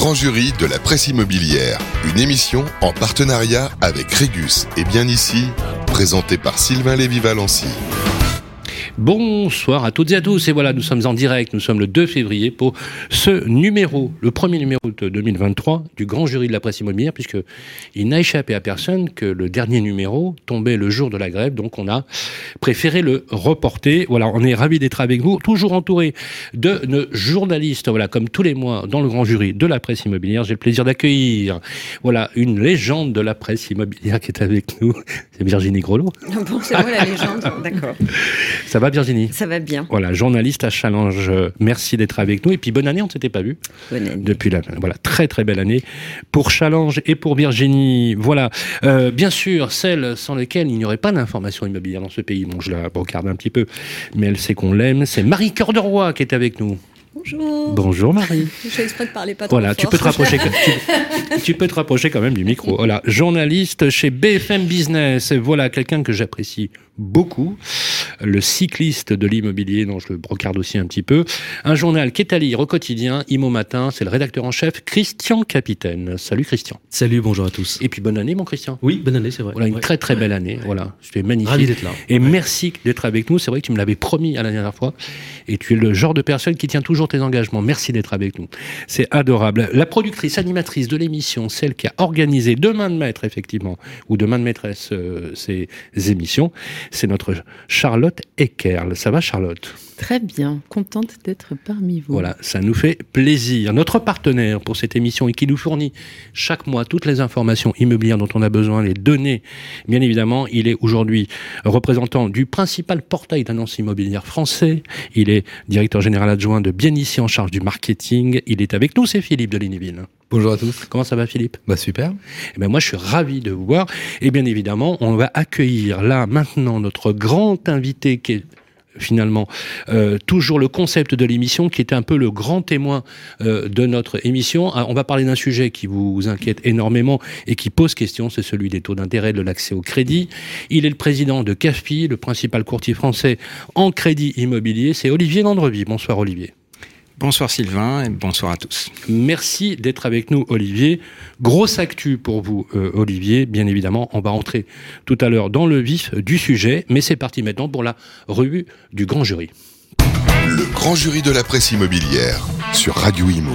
grand jury de la presse immobilière, une émission en partenariat avec Régus et bien ici, présentée par Sylvain Lévy-Valency. Bonsoir à toutes et à tous. Et voilà, nous sommes en direct. Nous sommes le 2 février pour ce numéro, le premier numéro de 2023 du grand jury de la presse immobilière, puisque il n'a échappé à personne que le dernier numéro tombait le jour de la grève. Donc, on a préféré le reporter. Voilà, on est ravis d'être avec vous, toujours entouré de nos journalistes. Voilà, comme tous les mois dans le grand jury de la presse immobilière, j'ai le plaisir d'accueillir, voilà, une légende de la presse immobilière qui est avec nous. C'est Virginie Grelot. Bon, c'est moi la légende, d'accord. Ça va Virginie Ça va bien. Voilà, journaliste à Challenge. Merci d'être avec nous. Et puis bonne année, on ne s'était pas vu. Bonne année. Depuis la, voilà, très très belle année pour Challenge et pour Virginie. Voilà, euh, bien sûr, celle sans laquelle il n'y aurait pas d'information immobilière dans ce pays. Bon, je la regarde un petit peu, mais elle sait qu'on l'aime. C'est Marie Cœur de Roi qui est avec nous. Bonjour. Bonjour Marie. Je fais exprès de parler pas trop Voilà, tu peux te rapprocher. tu, tu peux te rapprocher quand même du micro. Voilà, journaliste chez BFM Business. Voilà quelqu'un que j'apprécie beaucoup, le cycliste de l'immobilier dont je le brocarde aussi un petit peu, un journal qui est à lire au quotidien, Imo Matin, c'est le rédacteur en chef Christian Capitaine. Salut Christian. Salut, bonjour à tous. Et puis bonne année mon Christian. Oui, bonne année, c'est vrai. Voilà une Ouais. très très belle année. Voilà, c'était magnifique. Ravi d'être là. Et merci d'être avec nous. C'est vrai que tu me l'avais promis à la dernière fois. Et tu es le genre de personne qui tient toujours tes engagements. Merci d'être avec nous. C'est adorable. La productrice, animatrice de l'émission, celle qui a organisé de main de maître, effectivement, ou de main de maîtresse, euh, ces émissions, c'est notre Charlotte Eckerl. Ça va, Charlotte? Très bien, contente d'être parmi vous. Voilà, ça nous fait plaisir. Notre partenaire pour cette émission et qui nous fournit chaque mois toutes les informations immobilières dont on a besoin, les données, bien évidemment, il est aujourd'hui représentant du principal portail d'annonces immobilières français. Il est directeur général adjoint de Bien ici en charge du marketing. Il est avec nous, c'est Philippe de. Bonjour à tous. Comment ça va Philippe? Bah super. eh ben moi, je suis ravi de vous voir. Et bien évidemment, on va accueillir là maintenant notre grand invité qui est finalement euh, toujours le concept de l'émission qui est un peu le grand témoin euh, de notre émission. Ah, on va parler d'un sujet qui vous inquiète énormément et qui pose question, c'est celui des taux d'intérêt, de l'accès au crédit. Il est le président de CAFPI, le principal courtier français en crédit immobilier. C'est Olivier Landrevie. Bonsoir Olivier. Bonsoir Sylvain et bonsoir à tous. Merci d'être avec nous, Olivier. Grosse actu pour vous, euh, Olivier. Bien évidemment, on va entrer tout à l'heure dans le vif du sujet, mais c'est parti maintenant pour la revue du grand jury. Le grand jury de la presse immobilière sur Radio Imo.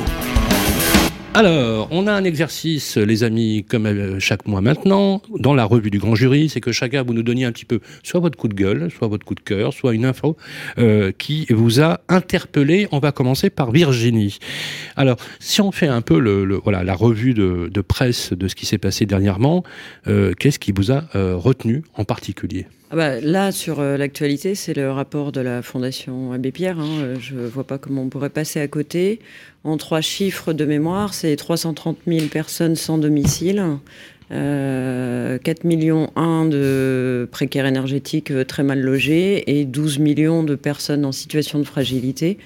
Alors, on a un exercice, les amis, comme euh, chaque mois maintenant, dans la revue du grand jury, c'est que chacun vous nous donniez un petit peu soit votre coup de gueule, soit votre coup de cœur, soit une info euh, qui vous a interpellé. On va commencer par Virginie. Alors, si on fait un peu le, voilà la revue de, presse de ce qui s'est passé dernièrement, euh, qu'est-ce qui vous a retenu en particulier? Ah bah, là, sur euh, l'actualité, c'est le rapport de la Fondation Abbé Pierre. hein. Euh, Je ne vois pas comment on pourrait passer à côté. En trois chiffres de mémoire, c'est 330 000 personnes sans domicile, euh, 4 millions 1 de précaires énergétiques euh, très mal logés et 12 millions de personnes en situation de fragilité.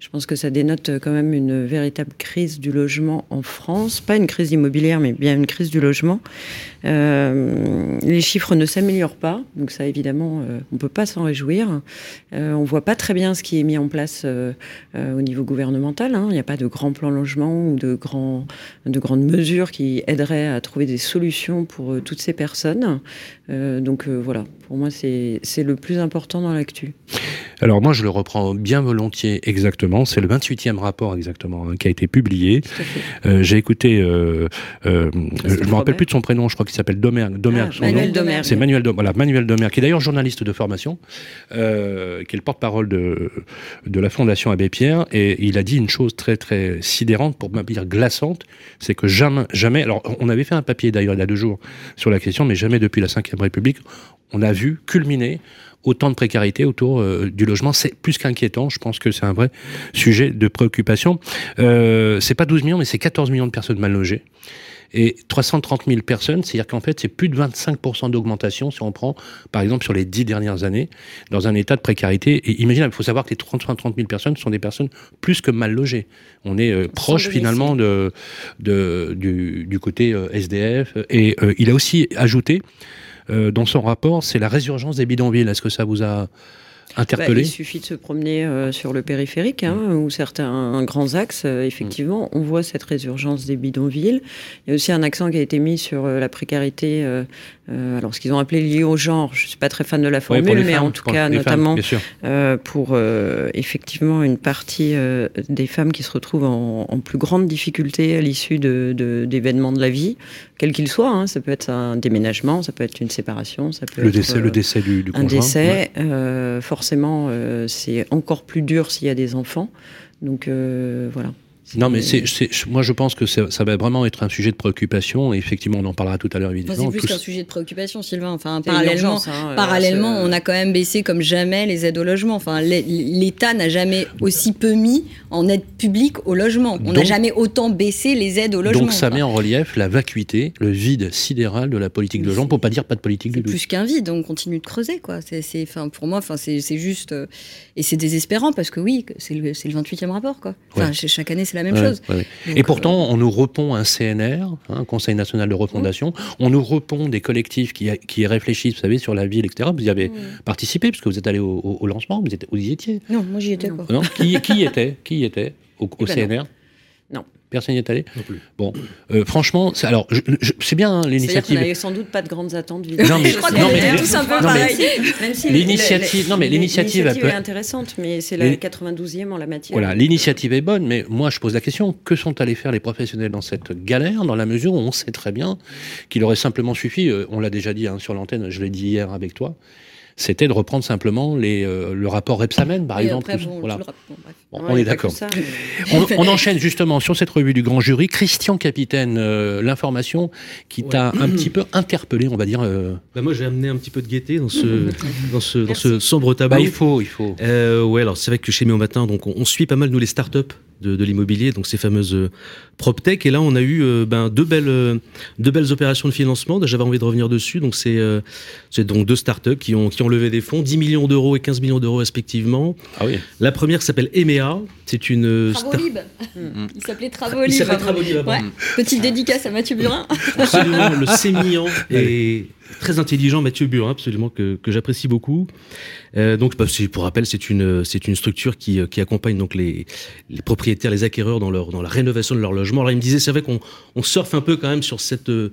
Je pense que ça dénote euh, quand même une véritable crise du logement en France. Pas une crise immobilière, mais bien une crise du logement. Euh, les chiffres ne s'améliorent pas, donc ça évidemment, euh, on ne peut pas s'en réjouir. On voit pas très bien ce qui est mis en place au niveau gouvernemental. hein. Il n'y a pas de grand plan logement ou de, grands, de grandes mesures qui aideraient à trouver des solutions pour toutes ces personnes. Euh, donc euh, voilà, pour moi c'est le plus important dans l'actu. Alors moi, je le reprends bien volontiers exactement. C'est le 28e rapport exactement hein, qui a été publié. Euh, J'ai écouté, je me rappelle plus de son prénom, je crois qu'il s'appelle. Domergue, Ah, nom. Manuel Domergue. C'est Manuel, Dom- voilà, Manuel Domergue, qui est d'ailleurs journaliste de formation, qui est le porte-parole de, de la Fondation Abbé Pierre, et il a dit une chose très très sidérante, pour ne pas dire glaçante, c'est que jamais, jamais, alors on avait fait un papier d'ailleurs il y a deux jours sur la question, mais jamais depuis la Ve République, on a vu culminer autant de précarité autour euh, du logement. C'est plus qu'inquiétant. Je pense que c'est un vrai sujet de préoccupation. Euh, c'est pas 12 millions, mais c'est 14 millions de personnes mal logées. Et 330 000 personnes, c'est-à-dire qu'en fait, c'est plus de 25% d'augmentation si on prend, par exemple, sur les 10 dernières années, dans un état de précarité. Et imagine, il faut savoir que les 330 000 personnes sont des personnes plus que mal logées. On est euh, proche finalement de, de, du, du côté euh, SDF. Et il a aussi ajouté dans son rapport, c'est la résurgence des bidonvilles. Est-ce que ça vous a interpellé bah, Il suffit de se promener euh, sur le périphérique hein, ou certains grands axes. Euh, effectivement, on voit cette résurgence des bidonvilles. Il y a aussi un accent qui a été mis sur euh, la précarité. alors, ce qu'ils ont appelé lié au genre, je ne suis pas très fan de la formule, mais en tout cas, notamment pour effectivement une partie des femmes qui se retrouvent en, plus grande difficulté à l'issue d'événements de, de, la vie, quel qu'il soit. Hein. Ça peut être un déménagement, ça peut être une séparation, ça peut le être décès, le décès du, du un décès. Forcément, euh, c'est encore plus dur s'il y a des enfants. Donc euh, voilà. Non, mais c'est, moi je pense que ça va vraiment être un sujet de préoccupation. Et effectivement, on en parlera tout à l'heure évidemment. c'est plus qu'un sujet de préoccupation, Sylvain. Enfin, parallèlement, hein, parallèlement on a quand même baissé comme jamais les aides au logement. Enfin, l'État n'a jamais aussi peu mis en aide publique au logement. On n'a jamais autant baissé les aides au logement. Donc ça met en relief la vacuité, le vide sidéral de la politique de logement, pour pas dire pas de politique de Plus qu'un vide, on continue de creuser, quoi. C'est, enfin, pour moi, enfin, c'est, juste euh, et c'est désespérant parce que oui, c'est le, le 28e rapport, quoi. Enfin, chaque année, c'est la même chose. et pourtant, euh, on nous repond un CNR, un hein, Conseil national de refondation, on nous repond des collectifs qui, qui, réfléchissent, vous savez, sur la ville, etc. Vous y avez participé, puisque vous êtes allé au, lancement, vous, êtes, vous y étiez. Non, moi j'y étais. Quoi. qui, qui était Qui était au, eh ben CNR non. Personne n'y est allé Non plus. Bon, euh, franchement, c'est, alors, c'est bien hein, l'initiative. On n'avait sans doute pas de grandes attentes. Non, mais, je crois non, mais, tous un peu pareil. l'initiative, non, mais l'initiative, est intéressante, mais c'est la 92e en la matière. Voilà, l'initiative est bonne, mais moi, je pose la question que sont allés faire les professionnels dans cette galère, dans la mesure où on sait très bien qu'il aurait simplement suffi, euh, on l'a déjà dit hein, sur l'antenne, je l'ai dit hier avec toi, c'était de reprendre simplement les, euh, le rapport Repsamen, par exemple. voilà. on est d'accord. On, enchaîne justement sur cette revue du grand jury. Christian Capitaine, euh, l'information qui t'a un petit peu interpellé, on va dire. Euh, bah moi, j'ai amené un petit peu de gaieté dans ce, dans ce, dans ce sombre tableau. Bah, il faut, il faut. ouais, alors c'est vrai que chez Méo Matin, donc on, suit pas mal nous les startups de, de l'immobilier, donc ces fameuses euh, PropTech. Et là, on a eu euh, ben, deux, belles, euh, deux belles opérations de financement. J'avais envie de revenir dessus. Donc, c'est c'est donc deux startups qui ont, qui ont levé des fonds, 10 millions d'euros et 15 millions d'euros respectivement. Ah oui. La première s'appelle EMEA. C'est une. Travolib. Il s'appelait Travolib. Il s'appelle Travolib. Ouais. Petite dédicace à Mathieu Burin. Absolument, le sémillant et très intelligent Mathieu Burin, absolument que, que j'apprécie beaucoup. Euh, donc, pour rappel, c'est une c'est une structure qui, qui accompagne donc les, les propriétaires, les acquéreurs dans leur dans la rénovation de leur logement. Alors, il me disait, c'est vrai qu'on on surfe un peu quand même sur cette euh,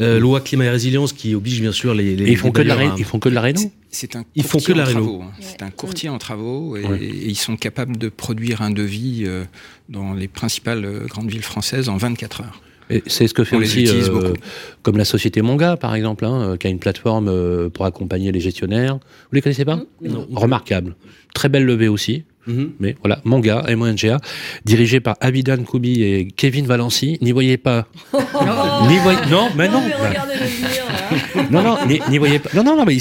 euh loi climat et résilience qui oblige bien sûr les. les ils font que de la ils font que de la réno. C'est un ils font que de la réno. Hein. C'est un courtier en travaux et, ils sont capables de produire un devis euh, dans les principales euh, grandes villes françaises en 24 heures. C'est ce que fait aussi, euh, comme la société Monga, par exemple, hein, qui a une plateforme euh, pour accompagner les gestionnaires. Vous les connaissez pas? Non. Remarquable. Très belle levée aussi. Mhm. Mais voilà, Manga, M-O-N-G-A, dirigé par Abidan Koubi et Kevin Valency. N'y voyez pas. N'y voyez... Non, mais non. non, non, n'y voyez pas. Non, non, non, mais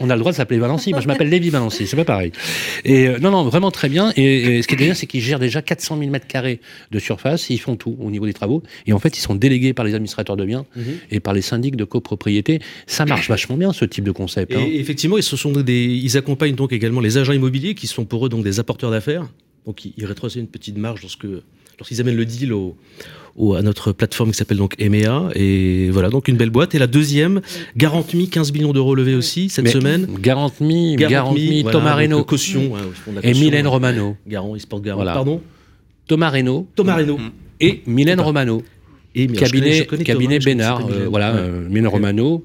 on a le droit de s'appeler Valency. Moi, je m'appelle Lévi Valency, c'est pas pareil. Et euh, non, non, vraiment très bien. Et, ce qui est bien, c'est qu'ils gèrent déjà 400 000 mètres carrés de surface. Ils font tout au niveau des travaux. Et en fait, ils sont délégués par les administrateurs de biens mhm. et par les syndics de copropriété. Ça marche vachement bien, ce type de concept. Hein. Effectivement, ils, sont des, ils accompagnent donc également les agents immobiliers qui sont pour eux donc des apporteurs d'affaires. Donc, ils, rétrocèdent une petite marge lorsque, lorsqu'ils amènent le deal au, à notre plateforme qui s'appelle donc EMEA. Et voilà, donc une belle boîte. Et la deuxième, Garantmi, 15 millions d'euros levés aussi cette semaine. Garantmi, Garantmi, Thomas Reynaud. Caution. et Mylène Romano. Garant, il se garant. Pardon Thomas Reynaud. Thomas. Et Mylène Romano. Et cabinet, cabinet Bénard, euh, voilà, euh, Mylène Romano,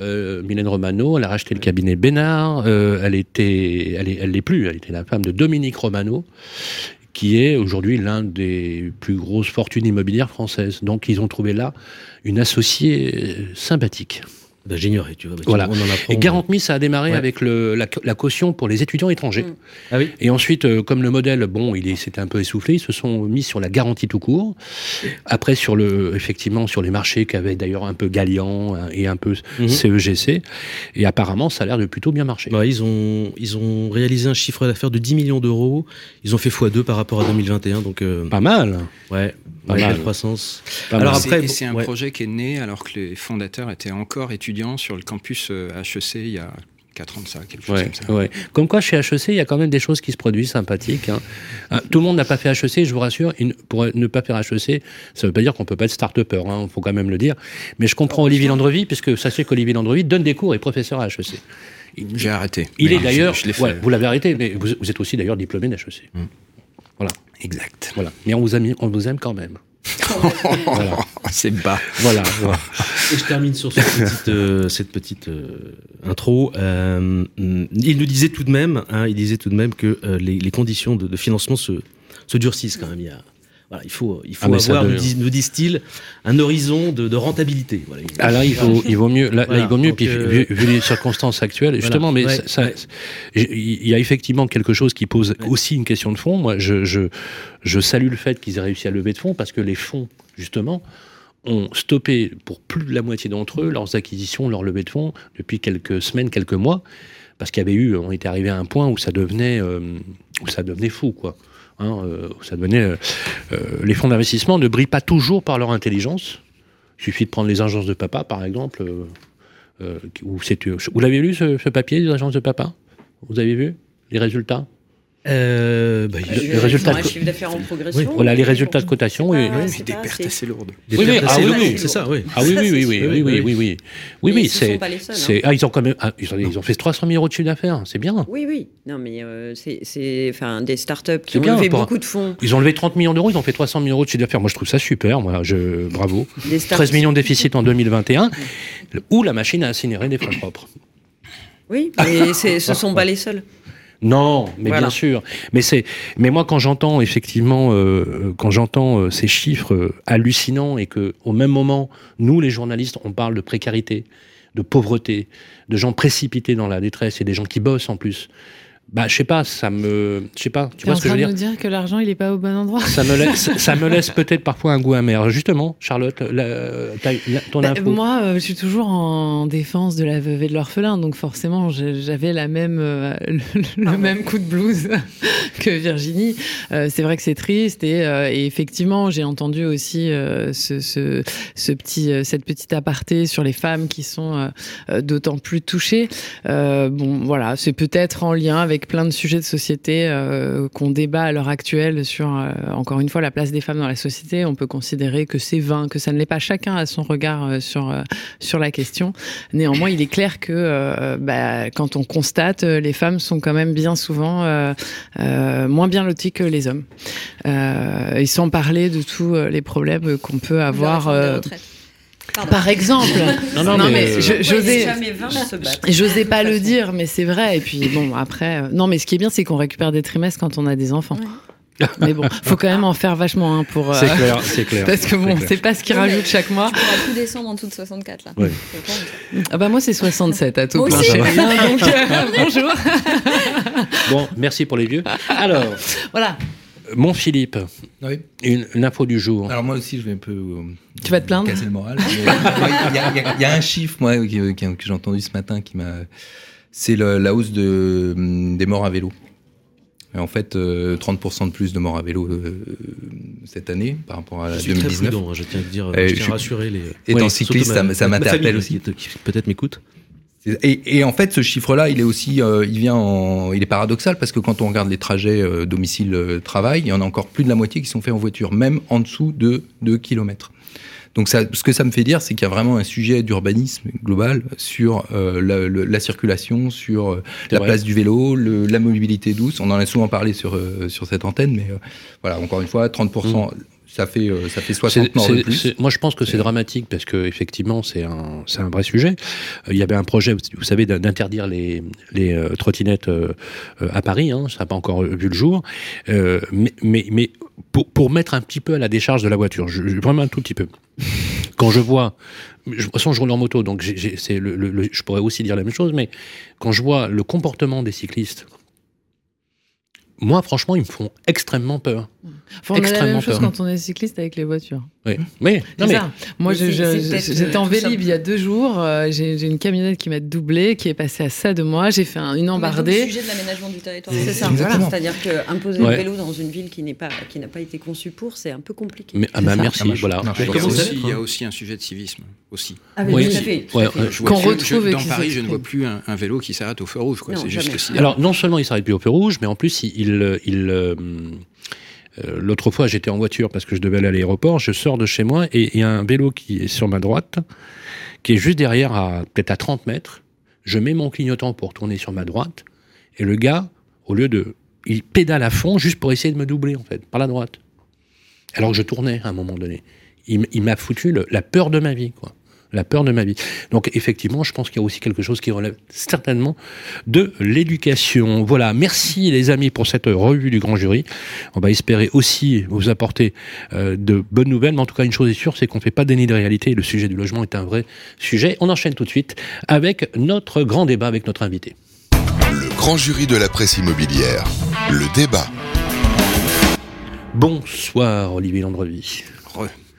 euh, Mylène Romano, elle a racheté le cabinet Bénard, elle était, elle, elle l'est plus, elle était la femme de Dominique Romano, qui est aujourd'hui l'un des plus grosses fortunes immobilières françaises. Donc ils ont trouvé là une associée sympathique. Ben, J'ignorais, tu vois. voilà. et Garantmi, ça a démarré avec le, la, la, caution pour les étudiants étrangers. Mm. Ah oui et ensuite, euh, comme le modèle, bon, il s'était un peu essoufflé, ils se sont mis sur la garantie tout court. Après, sur le, effectivement, sur les marchés qui avaient d'ailleurs un peu Gallian hein, et un peu CEGC. Mhm. Et apparemment, ça a l'air de plutôt bien marcher. Bah, ils, ont, ils ont réalisé un chiffre d'affaires de 10 millions d'euros. Ils ont fait x2 par rapport à 2021. Donc, euh, Pas mal. Ouais. Pas mal. croissance. alors après, c'est un projet qui est né alors que les fondateurs étaient encore étudiants sur le campus HEC euh, il y a 4 ans de ça, quelque chose comme ça. Ouais. Comme quoi, chez HEC, il y a quand même des choses qui se produisent sympathiques. Hein. Ah, tout le monde n'a pas fait HEC, je vous rassure. Pour ne pas faire HEC, ça ne veut pas dire qu'on ne peut pas être start-upper, il hein, faut quand même le dire. Mais je comprends Olivier Landrevie, puisque sachez qu'Olivier Landrevie donne des cours et professeur à HEC. J'ai arrêté. Il est d'ailleurs. vous l'avez arrêté, mais vous, êtes aussi d'ailleurs diplômé d'HEC. Mm. Voilà. Exact. Voilà. Mais on vous, on vous aime quand même. Voilà. C'est bas. Voilà. Et je termine sur cette petite, euh, cette petite euh, intro. Euh, il nous disait tout de même, hein, il disait tout de même que les, les, conditions de, de financement se, se durcissent quand même. Il y a, il faut, il faut ah, avoir, nous, disent-ils, un horizon de, rentabilité. Voilà. Ah là, il vaut, il vaut mieux. Là, il vaut mieux. puis, euh, vu, les circonstances actuelles, justement, mais ça, il y a effectivement quelque chose qui pose aussi une question de fond. Moi, je, je, je salue le fait qu'ils aient réussi à lever de fonds parce que les fonds, justement, ont stoppé pour plus de la moitié d'entre eux leurs acquisitions, leurs levées de fonds depuis quelques semaines, quelques mois, parce qu'il y avait eu, on était arrivé à un point où ça devenait, euh, où ça devenait fou, quoi. Hein, euh, ça euh, euh, les fonds d'investissement ne brillent pas toujours par leur intelligence. Il suffit de prendre les agences de papa, par exemple. vous l'avez lu ce, ce papier des agences de papa? Vous avez vu les résultats? euh, bah, ah, de... chiffre d'affaires en progression. Oui. Voilà les résultats de cotation. Ah, oui, oui. des pertes assez lourdes. Des oui, pertes ah, assez lourdes, c'est ça, oui. Ah oui, oui, oui, oui, oui, oui, oui. Oui, oui, c'est. Hein. Ah, ils ont quand même. Ah, ils, ont, ils, ont, fait 300 000 euros de chiffre d'affaires, c'est bien. Oui, oui. Non, mais euh, c'est. Enfin, des startups qui ont bien, levé beaucoup de fonds. Ils ont levé 30 millions d'euros, ils ont fait 300 000 euros de chiffre d'affaires. Moi, je trouve ça super, moi. Je... Bravo. 13 millions de déficit en 2021, où la machine a incinéré des fonds propres. Oui, mais ce ne sont pas les seuls. Non, mais bien sûr. Mais c'est, mais moi quand j'entends effectivement, euh, quand j'entends euh, ces chiffres euh, hallucinants et que au même moment, nous les journalistes, on parle de précarité, de pauvreté, de gens précipités dans la détresse et des gens qui bossent en plus. Bah, je sais pas, ça me, je sais pas. Tu vois ce que je veux dire nous dire que l'argent il est pas au bon endroit. Ça me laisse, ça me laisse peut-être parfois un goût amer. Justement, Charlotte, ton bah, Moi, euh, je suis toujours en défense de la veuve et de l'orphelin, donc forcément, j'avais la même, euh, le, même coup de blues que Virginie. Euh, c'est vrai que c'est triste et, et effectivement, j'ai entendu aussi ce, ce, ce, petit, cette petite aparté sur les femmes qui sont d'autant plus touchées. bon, voilà, c'est peut-être en lien avec plein de sujets de société euh, qu'on débat à l'heure actuelle sur, euh, encore une fois, la place des femmes dans la société. On peut considérer que c'est vain, que ça ne l'est pas. Chacun a son regard euh, sur, sur la question. Néanmoins, il est clair que bah, quand on constate, les femmes sont quand même bien souvent moins bien loties que les hommes. et sans parler de tous les problèmes qu'on peut avoir. Par exemple. non, non, mais, j'osais, j'osais pas le dire, mais c'est vrai. Et puis bon, après, euh, non, mais ce qui est bien, c'est qu'on récupère des trimestres quand on a des enfants. Mais bon, faut quand même en faire vachement hein, pour. Euh, c'est clair, c'est clair. Parce que bon, c'est pas ce qu'ils rajoutent chaque mois. Tu pourras plus descendre en dessous de 64 là. Ah bah moi c'est 67 à tout donc, euh, bonjour. bon, merci pour les vieux. Alors. Voilà. Mon Philippe, une, info du jour. Alors moi aussi, je vais un peu euh, tu vas te plaindre casser le moral. Il y, a un chiffre moi que, j'ai entendu ce matin qui m'a, c'est la hausse de, hum, des morts à vélo. en fait, 30% euh, de plus de morts à vélo euh, cette année par rapport à je 2019. Très hein, je tiens à dire, je tiens à rassurer les. Et dans cycliste, ça, m'interpelle aussi. Qui peut-être m'écoute. Et, en fait, ce chiffre-là, il est aussi, euh, il vient, en, il est paradoxal parce que quand on regarde les trajets euh, domicile-travail, il y en a encore plus de la moitié qui sont faits en voiture, même en dessous de 2 km. Donc ça, ce que ça me fait dire, c'est qu'il y a vraiment un sujet d'urbanisme global sur euh, la, circulation, sur la place du vélo, la mobilité douce. On en a souvent parlé sur, sur cette antenne, mais voilà, encore une fois, 30% ça fait, euh, ça fait 60 morts de plus. Moi, je pense que c'est dramatique parce que effectivement, c'est un, un vrai sujet. Euh, il y avait un projet, vous savez, d'interdire les, les euh, trottinettes à Paris. Hein, ça n'a pas encore vu le jour. mais, mais, mais pour, pour, mettre un petit peu à la décharge de la voiture, je, vraiment un tout petit peu. Quand je vois, de toute façon, je roule en moto, donc c'est le, le, je pourrais aussi dire la même chose, mais quand je vois le comportement des cyclistes moi, franchement, ils me font extrêmement peur. On extrêmement a la même chose quand on est cycliste avec les voitures. Oui, mais, non, mais... Moi, j'étais en Vélib il y a deux jours. Euh, j'ai une camionnette qui m'a doublé, qui est passée à ça de moi. J'ai fait une embardée. C'est le sujet de l'aménagement du territoire. C'est ça. C'est-à-dire qu'imposer le vélo dans une ville qui n'a pas, pas été conçue pour, c'est un peu compliqué. Mais, ah bah, merci. Voilà. Il y a aussi un sujet de civisme. Aussi. Ah, oui, tout à fait. Qu'on retrouve dans Paris, je ne vois plus un vélo qui s'arrête au feu rouge. Alors, non seulement il s'arrête plus au feu rouge, mais en plus, il. Euh, l'autre fois, j'étais en voiture parce que je devais aller à l'aéroport. Je sors de chez moi et il y a un vélo qui est sur ma droite, qui est juste derrière, à peut-être à 30 mètres, je mets mon clignotant pour tourner sur ma droite, et le gars, au lieu de... Il pédale à fond juste pour essayer de me doubler, en fait, par la droite. Alors que je tournais à un moment donné. Il, m'a foutu la peur de ma vie, quoi la peur de ma vie. Donc effectivement, je pense qu'il y a aussi quelque chose qui relève certainement de l'éducation. Voilà, merci les amis pour cette revue du grand jury. On va espérer aussi vous apporter euh, de bonnes nouvelles, mais en tout cas une chose est sûre, c'est qu'on ne fait pas déni de réalité le sujet du logement est un vrai sujet. On enchaîne tout de suite avec notre grand débat avec notre invité. Le grand jury de la presse immobilière, le débat. Bonsoir Olivier Landrevi.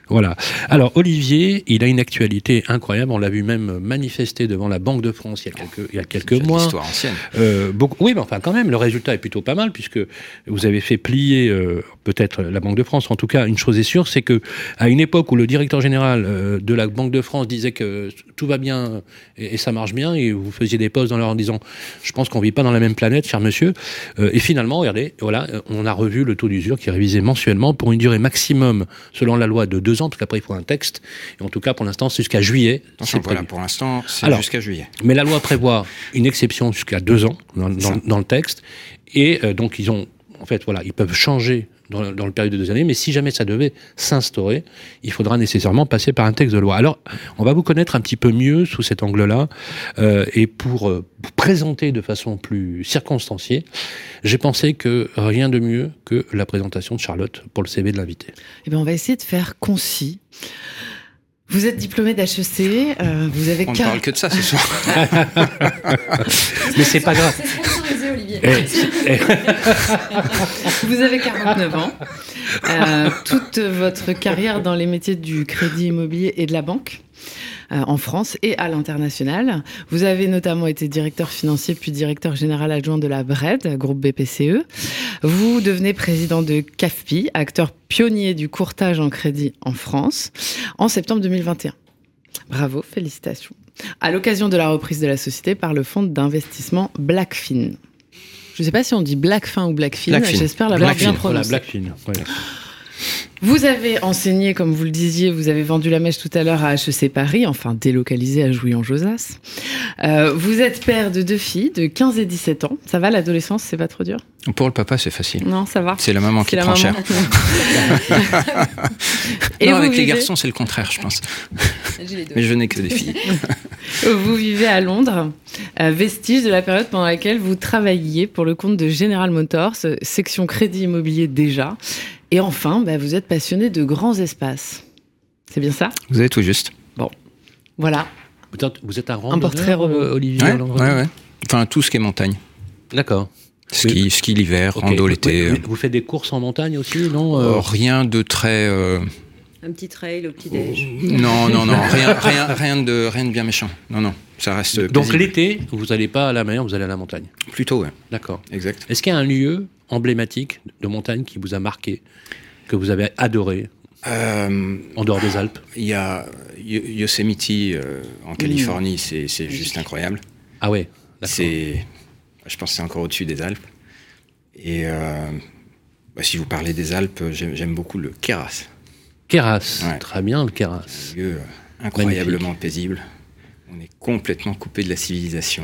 Voilà. Alors Olivier, il a une actualité incroyable. On l'a vu même manifester devant la Banque de France il y a quelques, il y a quelques mois. Histoire ancienne. Euh, beaucoup, oui, mais enfin quand même, le résultat est plutôt pas mal puisque vous avez fait plier euh, peut-être la Banque de France. En tout cas, une chose est sûre, c'est que à une époque où le directeur général euh, de la Banque de France disait que tout va bien et, ça marche bien, et vous faisiez des pauses dans leur en disant, je pense qu'on vit pas dans la même planète, cher monsieur. et finalement, regardez, voilà, on a revu le taux d'usure qui est révisé mensuellement pour une durée maximum, selon la loi, de deux ans. En tout cas, après, il faut un texte. Et en tout cas, pour l'instant, c'est jusqu'à juillet. voilà, pour l'instant, c'est jusqu'à juillet. Mais la loi prévoit une exception jusqu'à deux ans dans, dans, le texte. Et donc, ils ont, en fait, voilà, ils peuvent changer dans, le période de deux années, mais si jamais ça devait s'instaurer, il faudra nécessairement passer par un texte de loi. Alors, on va vous connaître un petit peu mieux sous cet angle-là, euh, et pour euh, vous présenter de façon plus circonstanciée, j'ai pensé que rien de mieux que la présentation de Charlotte pour le CV de l'invité. Eh bien, on va essayer de faire concis. Vous êtes diplômé d'HEC, euh, vous avez... On ne parle que de ça ce soir. Mais c'est pas grave. Eh, eh. Vous avez 49 ans. Euh, toute votre carrière dans les métiers du crédit immobilier et de la banque euh, en France et à l'international. Vous avez notamment été directeur financier puis directeur général adjoint de la BRED, groupe BPCE. Vous devenez président de CAFPI, acteur pionnier du courtage en crédit en France, en septembre 2021. Bravo, félicitations. À l'occasion de la reprise de la société par le fonds d'investissement Blackfin. Je ne sais pas si on dit Blackfin ou Blackfin. J'espère l'avoir bien prononcé. Blackfin. Vous avez enseigné, comme vous le disiez, vous avez vendu la mèche tout à l'heure à HEC Paris, enfin délocalisé à Jouy-en-Josas. Euh, vous êtes père de deux filles de 15 et 17 ans. Ça va, l'adolescence, c'est pas trop dur? Pour le papa, c'est facile. Non, ça va. C'est la maman qui prend cher. et non, avec les garçons, c'est le contraire, je pense. Mais je n'ai que des filles. vous vivez à Londres, vestige de la période pendant laquelle vous travailliez pour le compte de General Motors, section crédit immobilier déjà. Et enfin, bah, vous êtes passionné de grands espaces. C'est bien ça? Vous avez tout juste. Bon, voilà. Vous êtes un portrait, euh, Olivier ouais, ouais, Enfin, tout ce qui est montagne. D'accord. Ski, ski l'hiver, rando l'été. Vous, vous, faites des courses en montagne aussi, non euh? Euh, Rien de très... Un petit trail au petit-déj Non, non, non, rien, rien, rien, de, rien de bien méchant. Non, non, ça reste. Donc l'été, vous n'allez pas à la mer, vous allez à la montagne Plutôt, oui. D'accord. Exact. Est-ce qu'il y a un lieu emblématique de montagne qui vous a marqué, que vous avez adoré euh, en dehors des Alpes Il y a Yosemite euh, en Californie, c'est juste incroyable. Ah ouais C'est, je pense que c'est encore au-dessus des Alpes. Et euh, bah, si vous parlez des Alpes, j'aime beaucoup le Keras. Keras, très bien le Keras. Un lieu incroyablement paisible. On est complètement coupé de la civilisation.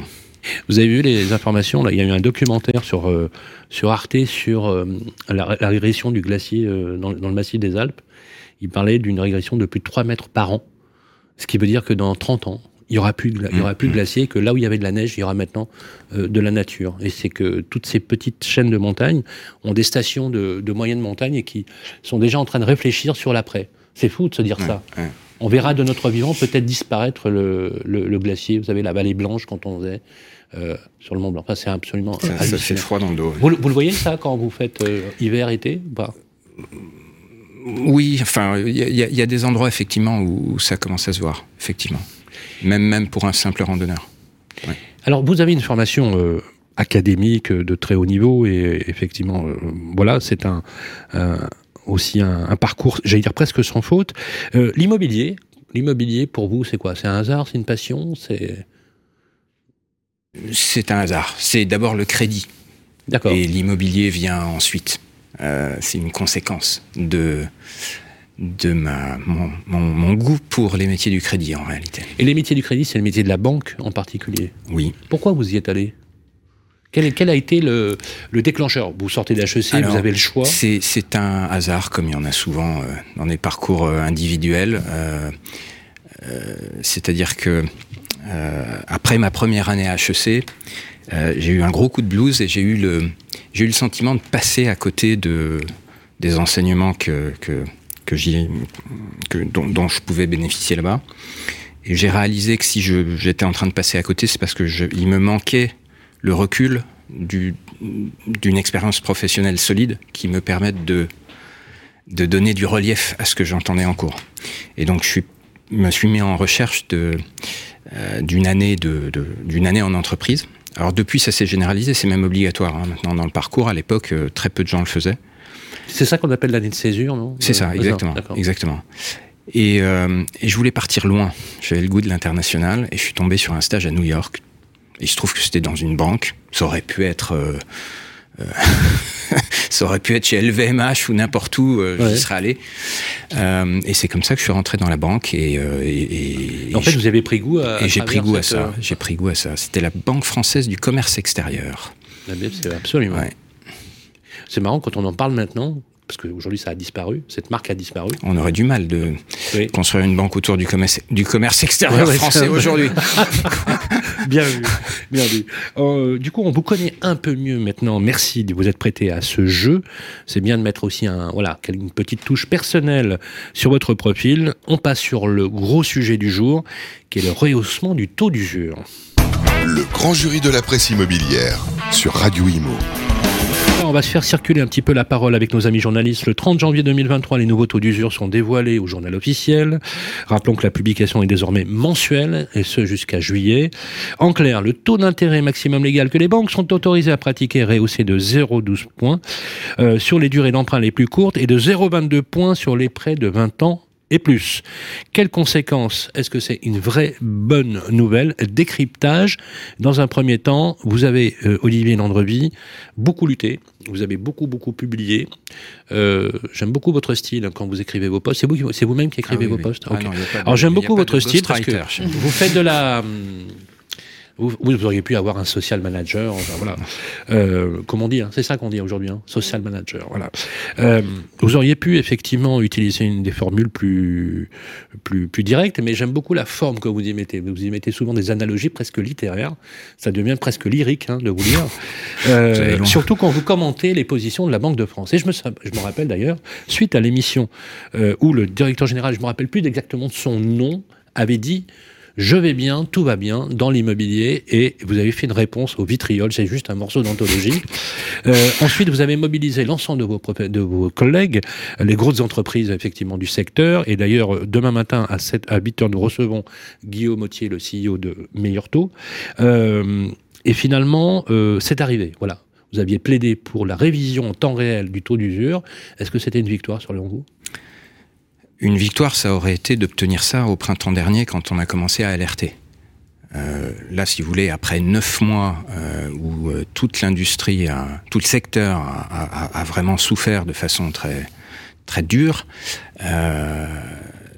Vous avez vu les informations là? Il y a eu un documentaire sur, euh, sur Arte sur euh, la, régression du glacier euh, dans, le massif des Alpes. Il parlait d'une régression de plus de 3 mètres par an. Ce qui veut dire que dans 30 ans, il n'y aura, plus de, y aura plus de mmh. glacier, que là où il y avait de la neige, il y aura maintenant de la nature. Et c'est que toutes ces petites chaînes de montagnes ont des stations de, de moyenne montagne et qui sont déjà en train de réfléchir sur l'après. C'est fou de se dire ça. On verra de notre vivant peut-être disparaître le, le, glacier. Vous avez la vallée blanche quand on faisait euh, sur le Mont Blanc. c'est absolument. Ça, ça, fait froid dans le dos. Vous, le voyez ça quand vous faites euh, hiver, été Oui, enfin, il y, a des endroits effectivement où ça commence à se voir, effectivement. Même, même pour un simple randonneur. Alors, vous avez une formation euh, académique de très haut niveau et effectivement, voilà, c'est un, aussi un, parcours, j'allais dire presque sans faute. Euh, l'immobilier, l'immobilier pour vous, c'est quoi? C'est un hasard, c'est une passion, c'est c'est un hasard. C'est d'abord le crédit. D'accord. Et l'immobilier vient ensuite. Euh, c'est une conséquence de de ma, mon, goût pour les métiers du crédit en réalité. Et les métiers du crédit, c'est le métier de la banque en particulier? Oui. Pourquoi vous y êtes allé? Quel, quel, a été le, déclencheur? Vous sortez d'HEC, vous avez le choix? C'est un hasard, comme il y en a souvent euh, dans les parcours euh, individuels. Euh, c'est-à-dire que après ma première année à HEC, j'ai eu un gros coup de blues et j'ai eu le, eu le sentiment de passer à côté de, des enseignements que, que, que, dont, je pouvais bénéficier là-bas. Et j'ai réalisé que si j'étais en train de passer à côté, c'est parce que il me manquait le recul d'une expérience professionnelle solide qui me permette de, donner du relief à ce que j'entendais en cours. Et donc, je me suis mis en recherche euh, d'une année, de, d'une année en entreprise. Alors, depuis, ça s'est généralisé, c'est même obligatoire. Hein. Maintenant, dans le parcours, à l'époque, euh, très peu de gens le faisaient. C'est ça qu'on appelle l'année de césure, non? C'est ça, euh, exactement. exactement. Et, et, je voulais partir loin. J'avais le goût de l'international et je suis tombé sur un stage à New York, il se trouve que c'était dans une banque. Ça aurait pu être. Euh, euh, ça aurait pu être chez LVMH ou n'importe où, euh, j'y serais allé. et c'est comme ça que je suis rentré dans la banque. Et, en fait, vous avez pris goût à. Et j'ai pris goût à ça. J'ai pris goût à ça. C'était la Banque française du commerce extérieur. Absolument. C'est marrant quand on en parle maintenant parce qu'aujourd'hui ça a disparu, cette marque a disparu. On aurait du mal de construire une banque autour du commerce, du commerce extérieur français aujourd'hui. bien vu, bien vu. Euh, du coup, on vous connaît un peu mieux maintenant. Merci de vous être prêté à ce jeu. C'est bien de mettre aussi un, voilà, une petite touche personnelle sur votre profil. On passe sur le gros sujet du jour, qui est le rehaussement du taux d'usure. Le grand jury de la presse immobilière sur Radio Imo. On va se faire circuler un petit peu la parole avec nos amis journalistes. Le 30 janvier 2023, les nouveaux taux d'usure sont dévoilés au journal officiel. Rappelons que la publication est désormais mensuelle, et ce jusqu'à juillet. En clair, le taux d'intérêt maximum légal que les banques sont autorisées à pratiquer est rehaussé de 0,12 points euh, sur les durées d'emprunt les plus courtes et de 0,22 points sur les prêts de 20 ans et plus. Quelles conséquences Est-ce que c'est une vraie bonne nouvelle? Décryptage. Dans un premier temps, vous avez, euh, Olivier Landrevy, beaucoup lutté, vous avez beaucoup, beaucoup publié. Euh, j'aime beaucoup votre style quand vous écrivez vos posts. C'est vous, c'est vous-même qui écrivez ah vos posts ah Alors j'aime beaucoup votre style parce que vous faites de la... Vous, auriez pu avoir un social manager, voilà. Euh, comme on dit, hein, c'est ça qu'on dit aujourd'hui, hein, social manager, voilà. Euh, vous auriez pu effectivement utiliser une des formules plus, plus, plus directes, mais j'aime beaucoup la forme que vous y mettez. Vous y mettez souvent des analogies presque littéraires. Ça devient presque lyrique hein, de vous lire. Euh, surtout quand vous commentez les positions de la Banque de France. Et je me, je me rappelle d'ailleurs, suite à l'émission où le directeur général, je me rappelle plus exactement de son nom, avait dit je vais bien, tout va bien dans l'immobilier et vous avez fait une réponse au vitriol, c'est juste un morceau d'anthologie. Euh, ensuite, vous avez mobilisé l'ensemble de vos, de vos collègues, les grosses entreprises effectivement du secteur et d'ailleurs demain matin à, 7, à 8 heures nous recevons Guillaume Autier, le CEO de Meilleur Taux. Euh, et finalement, euh, c'est arrivé, voilà. Vous aviez plaidé pour la révision en temps réel du taux d'usure. Est-ce que c'était une victoire, selon vous une victoire, ça aurait été d'obtenir ça au printemps dernier quand on a commencé à alerter. Euh, là, si vous voulez, après neuf mois euh, où euh, toute l'industrie, tout le secteur a, vraiment souffert de façon très très dure,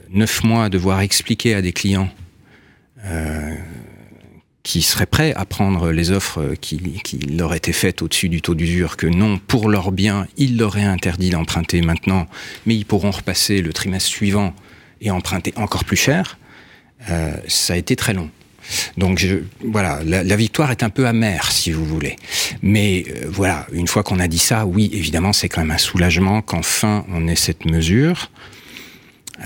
neuf mois à devoir expliquer à des clients qui seraient prêts à prendre les offres qui, qui leur étaient faites au-dessus du taux d'usure, que non, pour leur bien, ils leur aient interdit d'emprunter maintenant, mais ils pourront repasser le trimestre suivant et emprunter encore plus cher, euh, ça a été très long. Donc je, voilà, la, victoire est un peu amère, si vous voulez. Mais euh, voilà, une fois qu'on a dit ça, oui, évidemment, c'est quand même un soulagement qu'enfin on ait cette mesure.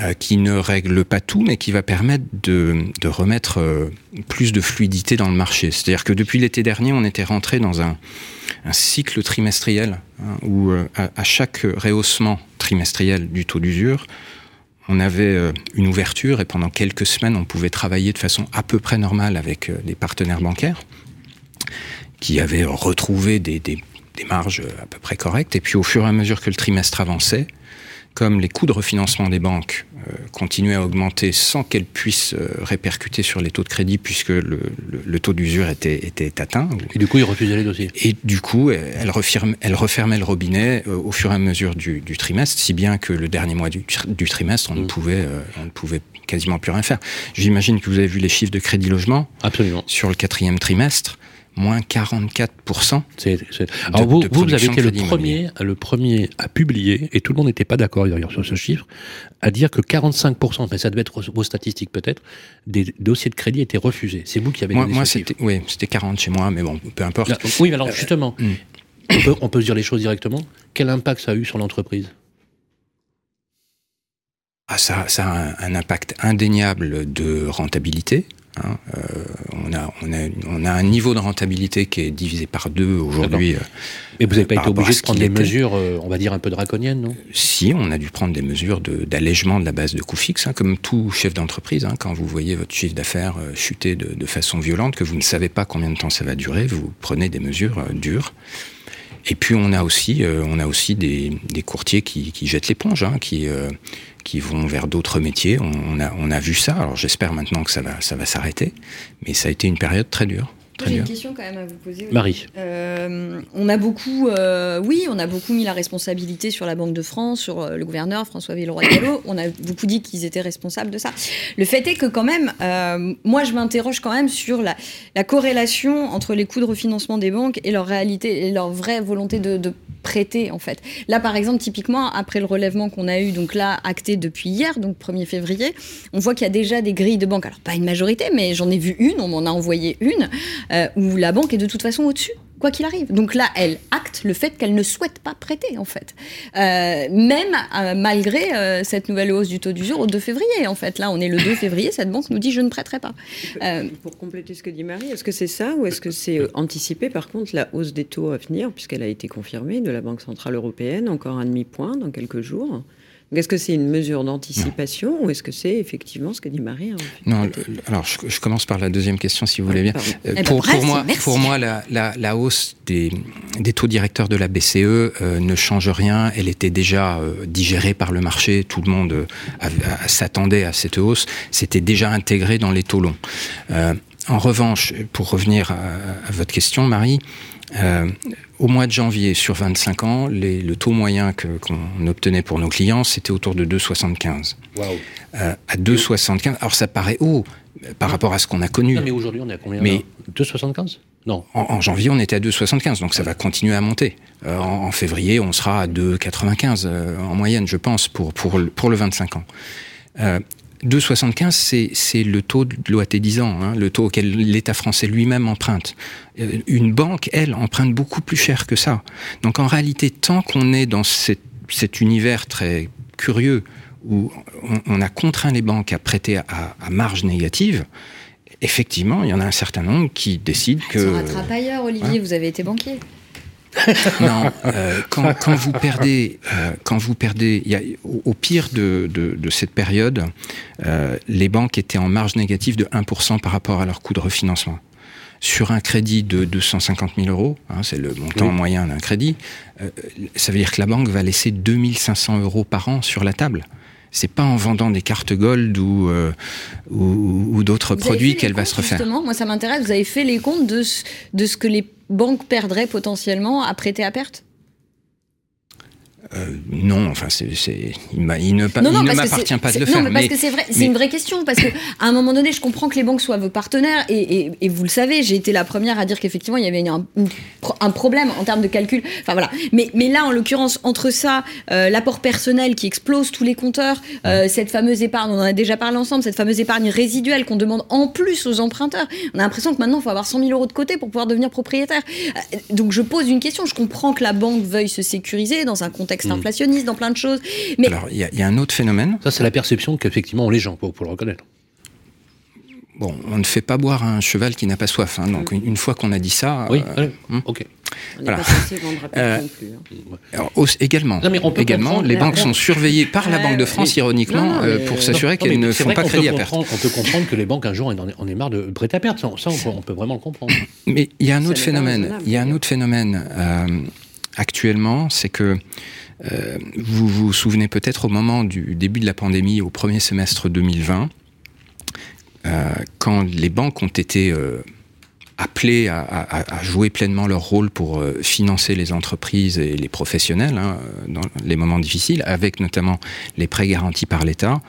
Euh, qui ne règle pas tout, mais qui va permettre de, remettre euh, plus de fluidité dans le marché. C'est-à-dire que depuis l'été dernier, on était rentré dans un, cycle trimestriel hein, où euh, à, chaque rehaussement trimestriel du taux d'usure, on avait une ouverture et pendant quelques semaines, on pouvait travailler de façon à peu près normale avec des partenaires bancaires qui avaient retrouvé des, des marges à peu près correctes. Et puis au fur et à mesure que le trimestre avançait, comme les coûts de refinancement des banques euh, continuaient à augmenter sans qu'elles puissent euh, répercuter sur les taux de crédit puisque le, taux d'usure était, était, atteint. Et du coup, ils refusaient les dossiers. Et du coup, elles, refermaient le robinet euh, au fur et à mesure du, trimestre, si bien que le dernier mois du, trimestre, on, ne mm. pouvait, on ne pouvait quasiment plus rien faire. J'imagine que vous avez vu les chiffres de crédit logement. Absolument. Sur le quatrième trimestre moins 44%. Alors vous, vous avez été le premier, le premier à publier, et tout le monde n'était pas d'accord d'ailleurs sur ce chiffre, à dire que 45%, mais ça devait être vos statistiques peut-être, des dossiers de crédit étaient refusés. C'est vous qui avez moi, moi c'était, Oui, c'était 40 chez moi, mais bon, peu importe. oui, mais alors justement, hmm. on, peut, on peut se dire les choses directement. Quel impact ça a eu sur l'entreprise? Ah, ça, ça, a un, impact indéniable de rentabilité. Hein, euh, on, a, on, a, on, a, un niveau de rentabilité qui est divisé par deux aujourd'hui. Euh, Mais vous n'avez pas été obligé de prendre des mesures, euh, on va dire, un peu draconiennes, non? Si, on a dû prendre des mesures d'allègement de, la base de coûts fixes, hein, comme tout chef d'entreprise. Hein, quand vous voyez votre chiffre d'affaires chuter de, de, façon violente, que vous ne savez pas combien de temps ça va durer, vous prenez des mesures dures. Et puis on a aussi, on a aussi des, des courtiers qui, qui jettent l'éponge, hein, qui, qui vont vers d'autres métiers. On, a, on a vu ça. Alors j'espère maintenant que ça va, ça va s'arrêter. Mais ça a été une période très dure. J'ai une question quand même à vous poser. Marie. Euh, on a beaucoup, euh, oui, on a beaucoup mis la responsabilité sur la Banque de France, sur euh, le gouverneur François Villeroy-Gallo. On a beaucoup dit qu'ils étaient responsables de ça. Le fait est que quand même, moi je m'interroge quand même sur la, la, corrélation entre les coûts de refinancement des banques et leur réalité et leur vraie volonté de, de prêter en fait. Là par exemple, typiquement après le relèvement qu'on a eu, donc là acté depuis hier, donc 1er février, on voit qu'il y a déjà des grilles de banque. Alors pas une majorité, mais j'en ai vu une, on m'en a envoyé une, euh, où la banque est de toute façon au-dessus quoi qu'il arrive. Donc là, elle acte le fait qu'elle ne souhaite pas prêter, en fait. Euh, même euh, malgré cette nouvelle hausse du taux d'usure au 2 février, en fait. Là, on est le 2 février, cette banque nous dit je ne prêterai pas. Pour compléter ce que dit Marie, est-ce que c'est ça ou est-ce que c'est anticipé, par contre, la hausse des taux à venir, puisqu'elle a été confirmée de la Banque Centrale Européenne, encore un demi-point dans quelques jours? Est-ce que c'est une mesure d'anticipation ou est-ce que c'est effectivement ce que dit Marie hein, Non, alors je, commence par la deuxième question si vous voulez bien. Euh, eh ben, pour, moi, pour moi la, hausse des, taux directeurs de la BCE euh, ne change rien. Elle était déjà euh, digérée par le marché. Tout le monde s'attendait à cette hausse. C'était déjà intégré dans les taux longs. en revanche, pour revenir à votre question, Marie, euh, au mois de janvier, sur 25 ans, le taux moyen qu'on obtenait pour nos clients, c'était autour de 2,75. Euh, à 2,75, alors ça paraît haut euh, par rapport à ce qu'on a connu. mais aujourd'hui, on est à combien mais, 2,75 Non. En, janvier, on était à 2,75, donc ça va continuer à monter. en, février, on sera à 2,95 en moyenne, je pense, pour, pour, pour le 25 ans. 2,75, c'est le taux de l'OAT 10 ans, hein, le taux auquel l'État français lui-même emprunte. Euh, une banque, elle, emprunte beaucoup plus cher que ça. Donc en réalité, tant qu'on est dans cet univers très curieux où on, a contraint les banques à prêter à, marge négative, effectivement, il y en a un certain nombre qui décident que... Ça rattrape ailleurs, Olivier, vous avez été banquier. Non, euh, quand, vous perdez, euh, quand vous perdez, y a, au, pire de, cette période, euh, les banques étaient en marge négative de 1% par rapport à leur coût de refinancement. Sur un crédit de 250 000 euros, hein, c'est le montant moyen d'un crédit, ça veut dire que la banque va laisser 2500 euros par an sur la table c'est pas en vendant des cartes gold ou, ou, d'autres produits qu'elle va se refaire. Justement, moi ça m'intéresse, vous avez fait les comptes de, de ce que les banque perdrait potentiellement à prêter à perte? Euh, non, enfin, c'est, il, il, ne, m'appartient pas de le faire. Non, mais parce que c'est vrai, c'est une vraie question parce que à un moment donné, je comprends que les banques soient vos partenaires et, et, vous le savez, j'ai été la première à dire qu'effectivement il y avait un, un, problème en termes de calcul. Enfin voilà. Mais, mais là, en l'occurrence, entre ça, euh, l'apport personnel qui explose tous les compteurs, euh, cette fameuse épargne, on en a déjà parlé ensemble, cette fameuse épargne résiduelle qu'on demande en plus aux emprunteurs. On a l'impression que maintenant, il faut avoir 100 000 euros de côté pour pouvoir devenir propriétaire. donc je pose une question. Je comprends que la banque veuille se sécuriser dans un contexte Mm. inflationniste, dans plein de choses. Mais... Alors, il y, a un autre phénomène. Ça, c'est la perception qu'effectivement ont les gens, pour, le reconnaître. Bon, on ne fait pas boire un cheval qui n'a pas soif. Hein, donc, une, fois qu'on a dit ça. Oui, euh, hmm. ok. Voilà. Euh, hein. également, également les banques sont surveillées par la Banque de France, ironiquement, euh, pour s'assurer qu'elles ne font pas crédit à perte. On peut comprendre que les banques, un jour, on est marre de prêter à perte. Ça, on, peut, vraiment le comprendre. Mais il y a un autre phénomène. Il y a un autre phénomène actuellement, c'est que vous vous souvenez peut-être au moment du début de la pandémie, au premier semestre 2020, quand les banques ont été appelés à, jouer pleinement leur rôle pour euh, financer les entreprises et les professionnels hein, dans les moments difficiles, avec notamment les prêts garantis par l'État.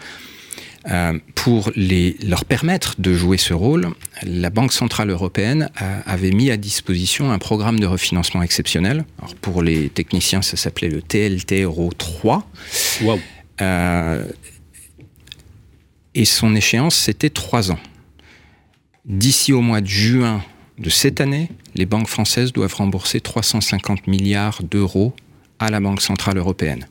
Euh, pour les, leur permettre de jouer ce rôle, la Banque Centrale Européenne avait mis à disposition un programme de refinancement exceptionnel. Alors pour les techniciens, ça s'appelait le TLTRO 3. Wow. Euh, et son échéance, c'était trois ans. D'ici au mois de juin de cette année, les banques françaises doivent rembourser 350 milliards d'euros à la Banque Centrale Européenne.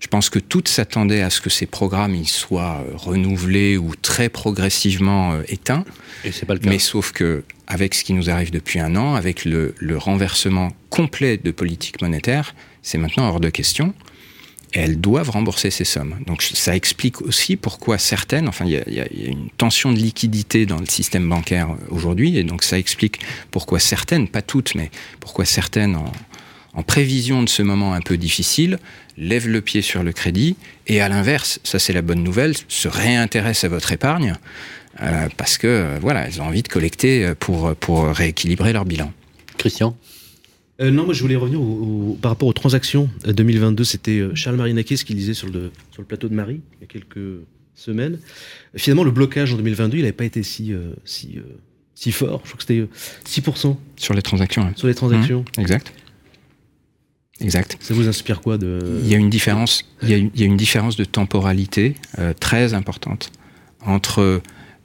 Je pense que toutes s'attendaient à ce que ces programmes ils soient euh, renouvelés ou très progressivement euh, éteints. Et c'est pas le cas. Mais sauf que, avec ce qui nous arrive depuis un an, avec le renversement complet de politique monétaire, c'est maintenant hors de question elles doivent rembourser ces sommes. Donc ça explique aussi pourquoi certaines, enfin il y, a une tension de liquidité dans le système bancaire aujourd'hui, et donc ça explique pourquoi certaines, pas toutes, mais pourquoi certaines, en, prévision de ce moment un peu difficile, lèvent le pied sur le crédit, et à l'inverse, ça c'est la bonne nouvelle, se réintéressent à votre épargne, euh, parce que voilà, elles ont envie de collecter pour, pour rééquilibrer leur bilan. Christian? Euh, non, moi je voulais revenir par rapport aux transactions. 2022, euh, c'était euh, Charles Marinakis qui lisait sur le, sur le plateau de Marie il y a quelques semaines. Finalement, le blocage en 2022, il n'avait pas été si, si, si fort. Je crois que c'était 6%. Sur les transactions. Sur les transactions. Mmh, exact. Exact. Ça vous inspire quoi de... Il y a une différence, il y a une, il y a une différence de temporalité très importante entre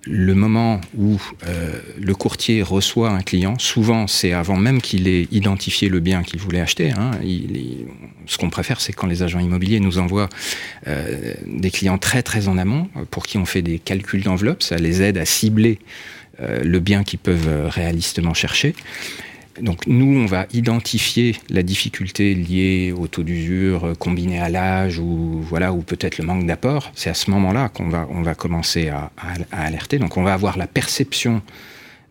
le moment où euh, le courtier reçoit un client, souvent c'est avant même qu'il ait identifié le bien qu'il voulait acheter. Hein. ce qu'on préfère, c'est quand les agents immobiliers nous envoient euh, des clients très très en amont, pour qui on fait des calculs d'enveloppe, ça les aide à cibler euh, le bien qu'ils peuvent réalistement chercher. Donc nous, on va identifier la difficulté liée au taux d'usure euh, combiné à l'âge ou voilà ou peut-être le manque d'apport. C'est à ce moment-là qu'on va on va commencer à, alerter. Donc on va avoir la perception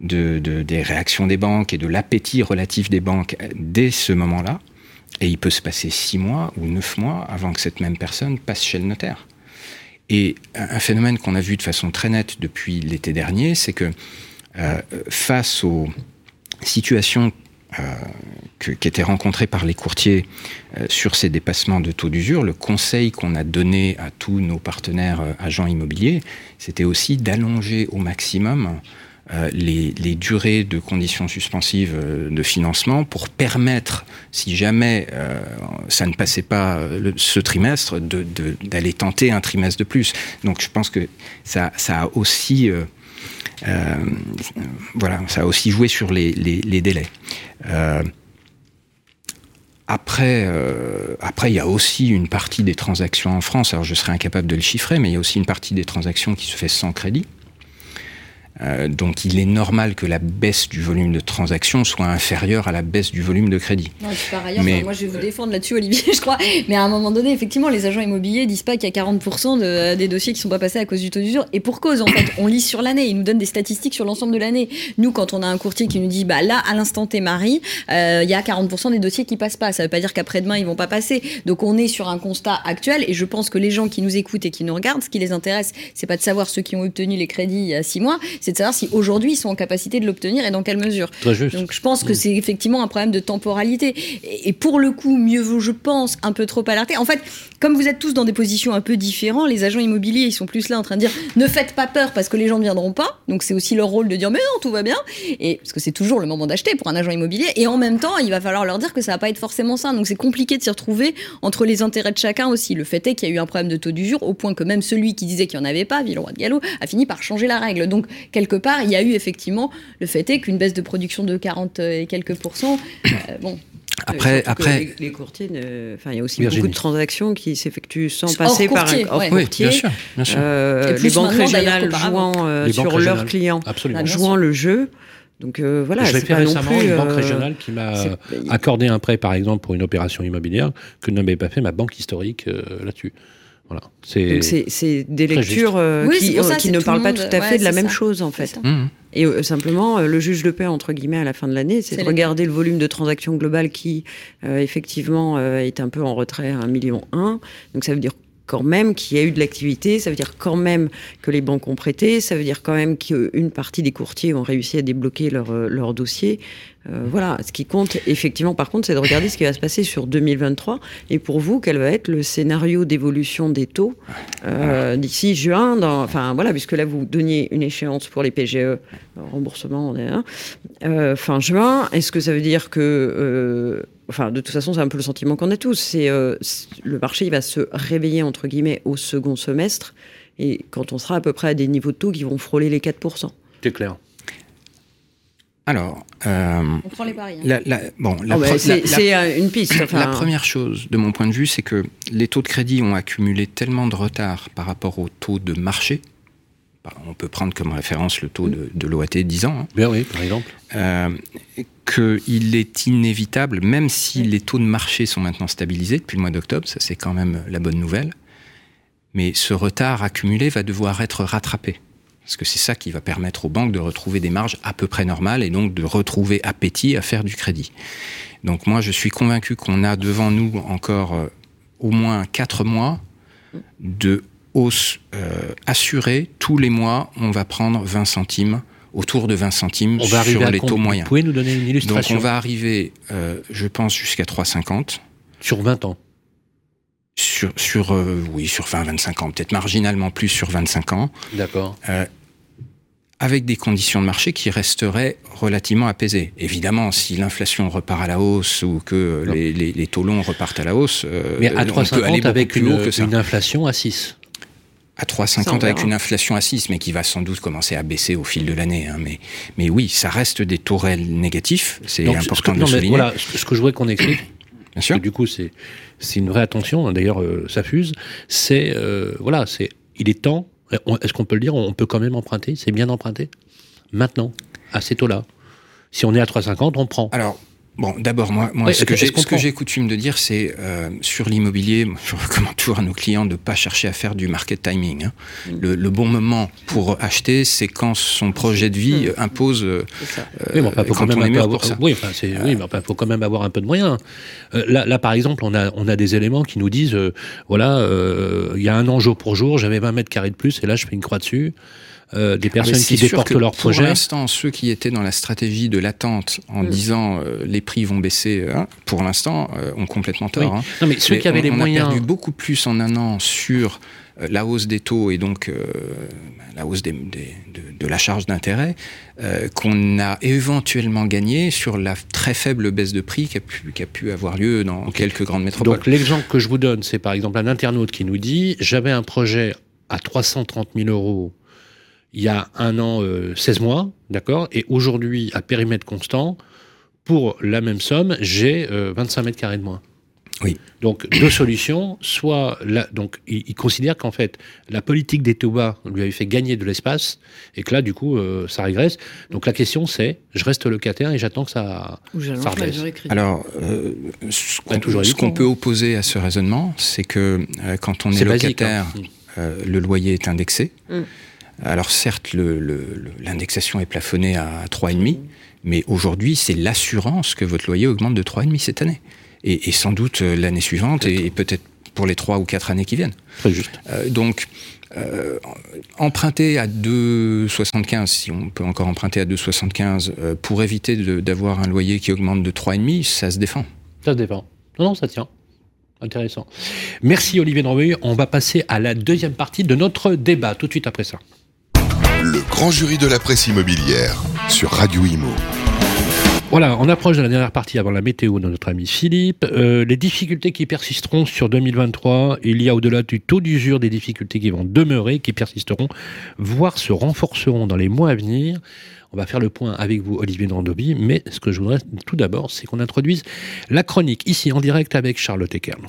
de, des réactions des banques et de l'appétit relatif des banques dès ce moment-là. Et il peut se passer six mois ou neuf mois avant que cette même personne passe chez le notaire. Et un phénomène qu'on a vu de façon très nette depuis l'été dernier, c'est que euh, face aux situation euh, qui était rencontrée par les courtiers euh, sur ces dépassements de taux d'usure, le conseil qu'on a donné à tous nos partenaires euh, agents immobiliers, c'était aussi d'allonger au maximum les, durées de conditions suspensives de financement pour permettre, si jamais ça ne passait pas ce trimestre, d'aller tenter un trimestre de plus. Donc je pense que ça, ça a aussi voilà, ça a aussi joué sur les, délais. Euh, après, euh, après, il y a aussi une partie des transactions en France, alors je serais incapable de le chiffrer, mais il y a aussi une partie des transactions qui se fait sans crédit. Euh, donc il est normal que la baisse du volume de transactions soit inférieure à la baisse du volume de crédit. par ailleurs, mais... moi je vais vous défendre là-dessus, Olivier, je crois. Mais à un moment donné, effectivement, les agents immobiliers disent pas qu'il y a 40% des dossiers qui sont pas passés à cause du taux d'usure. Et pour cause, en fait, on lit sur l'année. Ils nous donnent des statistiques sur l'ensemble de l'année. Nous, quand on a un courtier qui nous dit, bah là, à l'instant T, Marie, euh, il y a 40% des dossiers qui passent pas. Ça veut pas dire qu'après-demain, ils vont pas passer. Donc on est sur un constat actuel. Et je pense que les gens qui nous écoutent et qui nous regardent, ce qui les intéresse, c'est pas de savoir ceux qui ont obtenu les crédits il y a six mois, c'est de savoir si aujourd'hui ils sont en capacité de l'obtenir et dans quelle mesure. Donc je pense que c'est effectivement un problème de temporalité. Et, pour le coup, mieux vaut, je pense, un peu trop alerter. En fait, comme vous êtes tous dans des positions un peu différentes, les agents immobiliers, ils sont plus là en train de dire ne faites pas peur parce que les gens ne viendront pas. Donc c'est aussi leur rôle de dire mais non, tout va bien. Et parce que c'est toujours le moment d'acheter pour un agent immobilier. Et en même temps, il va falloir leur dire que ça va pas être forcément ça. Donc c'est compliqué de s'y retrouver entre les intérêts de chacun aussi. Le fait est qu'il y a eu un problème de taux d'usure au point que même celui qui disait qu'il n'y en avait pas, Villeroy de Gallo, a fini par changer la règle. Donc quelque part, il y a eu effectivement le fait est qu'une baisse de production de 40 et quelques pourcents, euh, bon, après, après... Les, courtiers, enfin, il y a aussi beaucoup de transactions qui s'effectuent sans passer par un hors courtier. bien sûr, bien sûr. Euh, les banques régionales jouant euh, sur leurs clients, Absolument. jouant le jeu. Donc voilà. Je l'ai fait récemment une banque régionale qui m'a accordé un prêt, par exemple, pour une opération immobilière que ne m'avait pas fait ma banque historique là-dessus. Voilà. C'est des lectures qui, qui ne parlent pas tout à fait de la même chose, en fait. Mmh. Et euh, simplement, euh, le juge de paix, entre guillemets, à la fin de l'année, c'est de regarder le volume de transactions globales qui, effectivement, est un peu en retrait à 1,1 million. Donc ça veut dire quand même qu'il y a eu de l'activité, ça veut dire quand même que les banques ont prêté, ça veut dire quand même qu'une partie des courtiers ont réussi à débloquer leur, euh, leur dossier. Euh, voilà, ce qui compte effectivement par contre, c'est de regarder ce qui va se passer sur 2023 et pour vous, quel va être le scénario d'évolution des taux euh, d'ici juin. Enfin voilà, puisque là vous donniez une échéance pour les PGE, remboursement, on est fin juin. Est-ce que ça veut dire que enfin, de toute façon, c'est un peu le sentiment qu'on a tous. C'est euh, le marché, il va se réveiller entre guillemets au second semestre, et quand on sera à peu près à des niveaux de taux qui vont frôler les 4%. C'est clair. Alors, euh, on prend les paris. Hein. bon, c'est euh, une piste. La première chose, de mon point de vue, c'est que les taux de crédit ont accumulé tellement de retard par rapport aux taux de marché. Bah, on peut prendre comme référence le taux de, de l'OAT 10 ans. Hein. Bien oui, par exemple qu'il est inévitable, même si les taux de marché sont maintenant stabilisés depuis le mois d'octobre, ça c'est quand même la bonne nouvelle, mais ce retard accumulé va devoir être rattrapé. Parce que c'est ça qui va permettre aux banques de retrouver des marges à peu près normales et donc de retrouver appétit à faire du crédit. Donc moi, je suis convaincu qu'on a devant nous encore euh, au moins quatre mois de hausse euh, assurée. Tous les mois, on va prendre 20 centimes autour de 20 centimes sur les taux moyens. Vous pouvez nous donner une illustration Donc on va arriver, euh, je pense, jusqu'à 3,50. Sur 20 ans sur, sur euh, oui, sur 20-25 ans, peut-être marginalement plus sur 25 ans. D'accord. Euh, avec des conditions de marché qui resteraient relativement apaisées. Évidemment, si l'inflation repart à la hausse ou que les, les, taux longs repartent à la hausse, mais à 3,50 avec une, une inflation à 6 à 3,50 avec une inflation à 6, mais qui va sans doute commencer à baisser au fil de l'année. Hein. Mais, mais oui, ça reste des taux réels négatifs. C'est important de le souligner. Voilà, ce que je voudrais qu'on explique, Bien sûr. du coup, c'est une vraie attention. Hein. D'ailleurs, euh, ça fuse. C'est euh, voilà, c'est il est temps. Est-ce qu'on peut le dire? On peut quand même emprunter. C'est bien d'emprunter maintenant à ces taux-là. Si on est à 3,50, on prend. Alors, Bon, d'abord, moi, moi ce, que j'ai coutume de dire, c'est euh, sur l'immobilier, je recommande toujours à nos clients de ne pas chercher à faire du market timing. Hein. Mm. Le, bon moment pour acheter, c'est quand son projet de vie mm. impose. Euh, oui, mais enfin, faut quand même avoir, ça. Oui, enfin, oui, mais enfin, faut quand même avoir un peu de moyens. Euh, là, là, par exemple, on a, on a des éléments qui nous disent, voilà, il y a un an jour pour jour, j'avais 20 mètres carrés de plus, et là, je fais une croix dessus. Euh, des ah, personnes qui déportent leur projet. Pour l'instant, ceux qui étaient dans la stratégie de l'attente en mm. disant euh, les prix vont baisser, hein, pour l'instant, euh, ont complètement tort. Hein. Non, mais ceux qui avaient les moyens. On a perdu beaucoup plus en un an sur la hausse des taux et donc la hausse des, de, la charge d'intérêt qu'on a éventuellement gagné sur la très faible baisse de prix qui a pu, qui a pu avoir lieu dans quelques grandes métropoles. Donc l'exemple que je vous donne, c'est par exemple un internaute qui nous dit j'avais un projet à 330 000 euros il y a un an, 16 euh, mois, d'accord Et aujourd'hui, à périmètre constant, pour la même somme, j'ai 25 euh, mètres carrés de moins. Oui. Donc deux solutions, soit donc il, considère qu'en fait la politique des taux bas lui avait fait gagner de l'espace et que là du coup euh, ça régresse. Donc la question c'est je reste locataire et j'attends que ça, ça Alors ce qu'on peut opposer à ce raisonnement, c'est que quand on est, hein. locataire, le loyer est indexé. Mm. Alors certes, l'indexation est plafonnée à 3,5, mais aujourd'hui, c'est l'assurance que votre loyer augmente de 3,5 cette année. Et, sans doute euh, l'année suivante, et, peut-être pour les 3 ou 4 années qui viennent. Très juste. Euh, donc, euh, emprunter à 2,75, si on peut encore emprunter à 2,75, pour éviter d'avoir un loyer qui augmente de 3,5, ça se défend. Ça se défend. Non, non, ça tient. Intéressant. Merci Olivier Dromeuil. On va passer à la deuxième partie de notre débat, tout de suite après ça. Le grand jury de la presse immobilière sur Radio Imo. Voilà, on approche de la dernière partie avant la météo de notre ami Philippe. Euh, les difficultés qui persisteront sur 2023, il y a au-delà du taux d'usure des difficultés qui vont demeurer, qui persisteront, voire se renforceront dans les mois à venir. On va faire le point avec vous, Olivier Nandobi, mais ce que je voudrais tout d'abord, c'est qu'on introduise la chronique ici en direct avec Charlotte Eckern.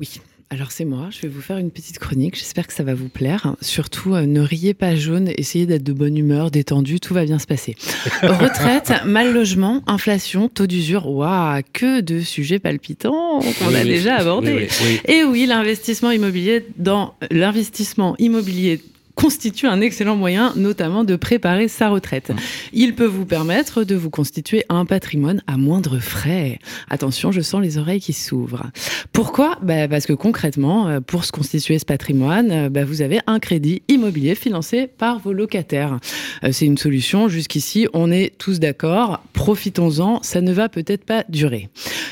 Oui. Alors c'est moi, je vais vous faire une petite chronique, j'espère que ça va vous plaire. Surtout, euh, ne riez pas jaune, essayez d'être de bonne humeur, détendu, tout va bien se passer. Retraite, mal logement, inflation, taux d'usure, waouh, que de sujets palpitants qu'on a déjà abordés. Et oui, l'investissement immobilier dans l'investissement immobilier constitue un excellent moyen, notamment de préparer sa retraite. Il peut vous permettre de vous constituer un patrimoine à moindre frais. Attention, je sens les oreilles qui s'ouvrent. Pourquoi? Bah Parce que concrètement, euh, pour se constituer ce patrimoine, euh, bah vous avez un crédit immobilier financé par vos locataires. Euh, c'est une solution. Jusqu'ici, on est tous d'accord. Profitons-en. Ça ne va peut-être pas durer.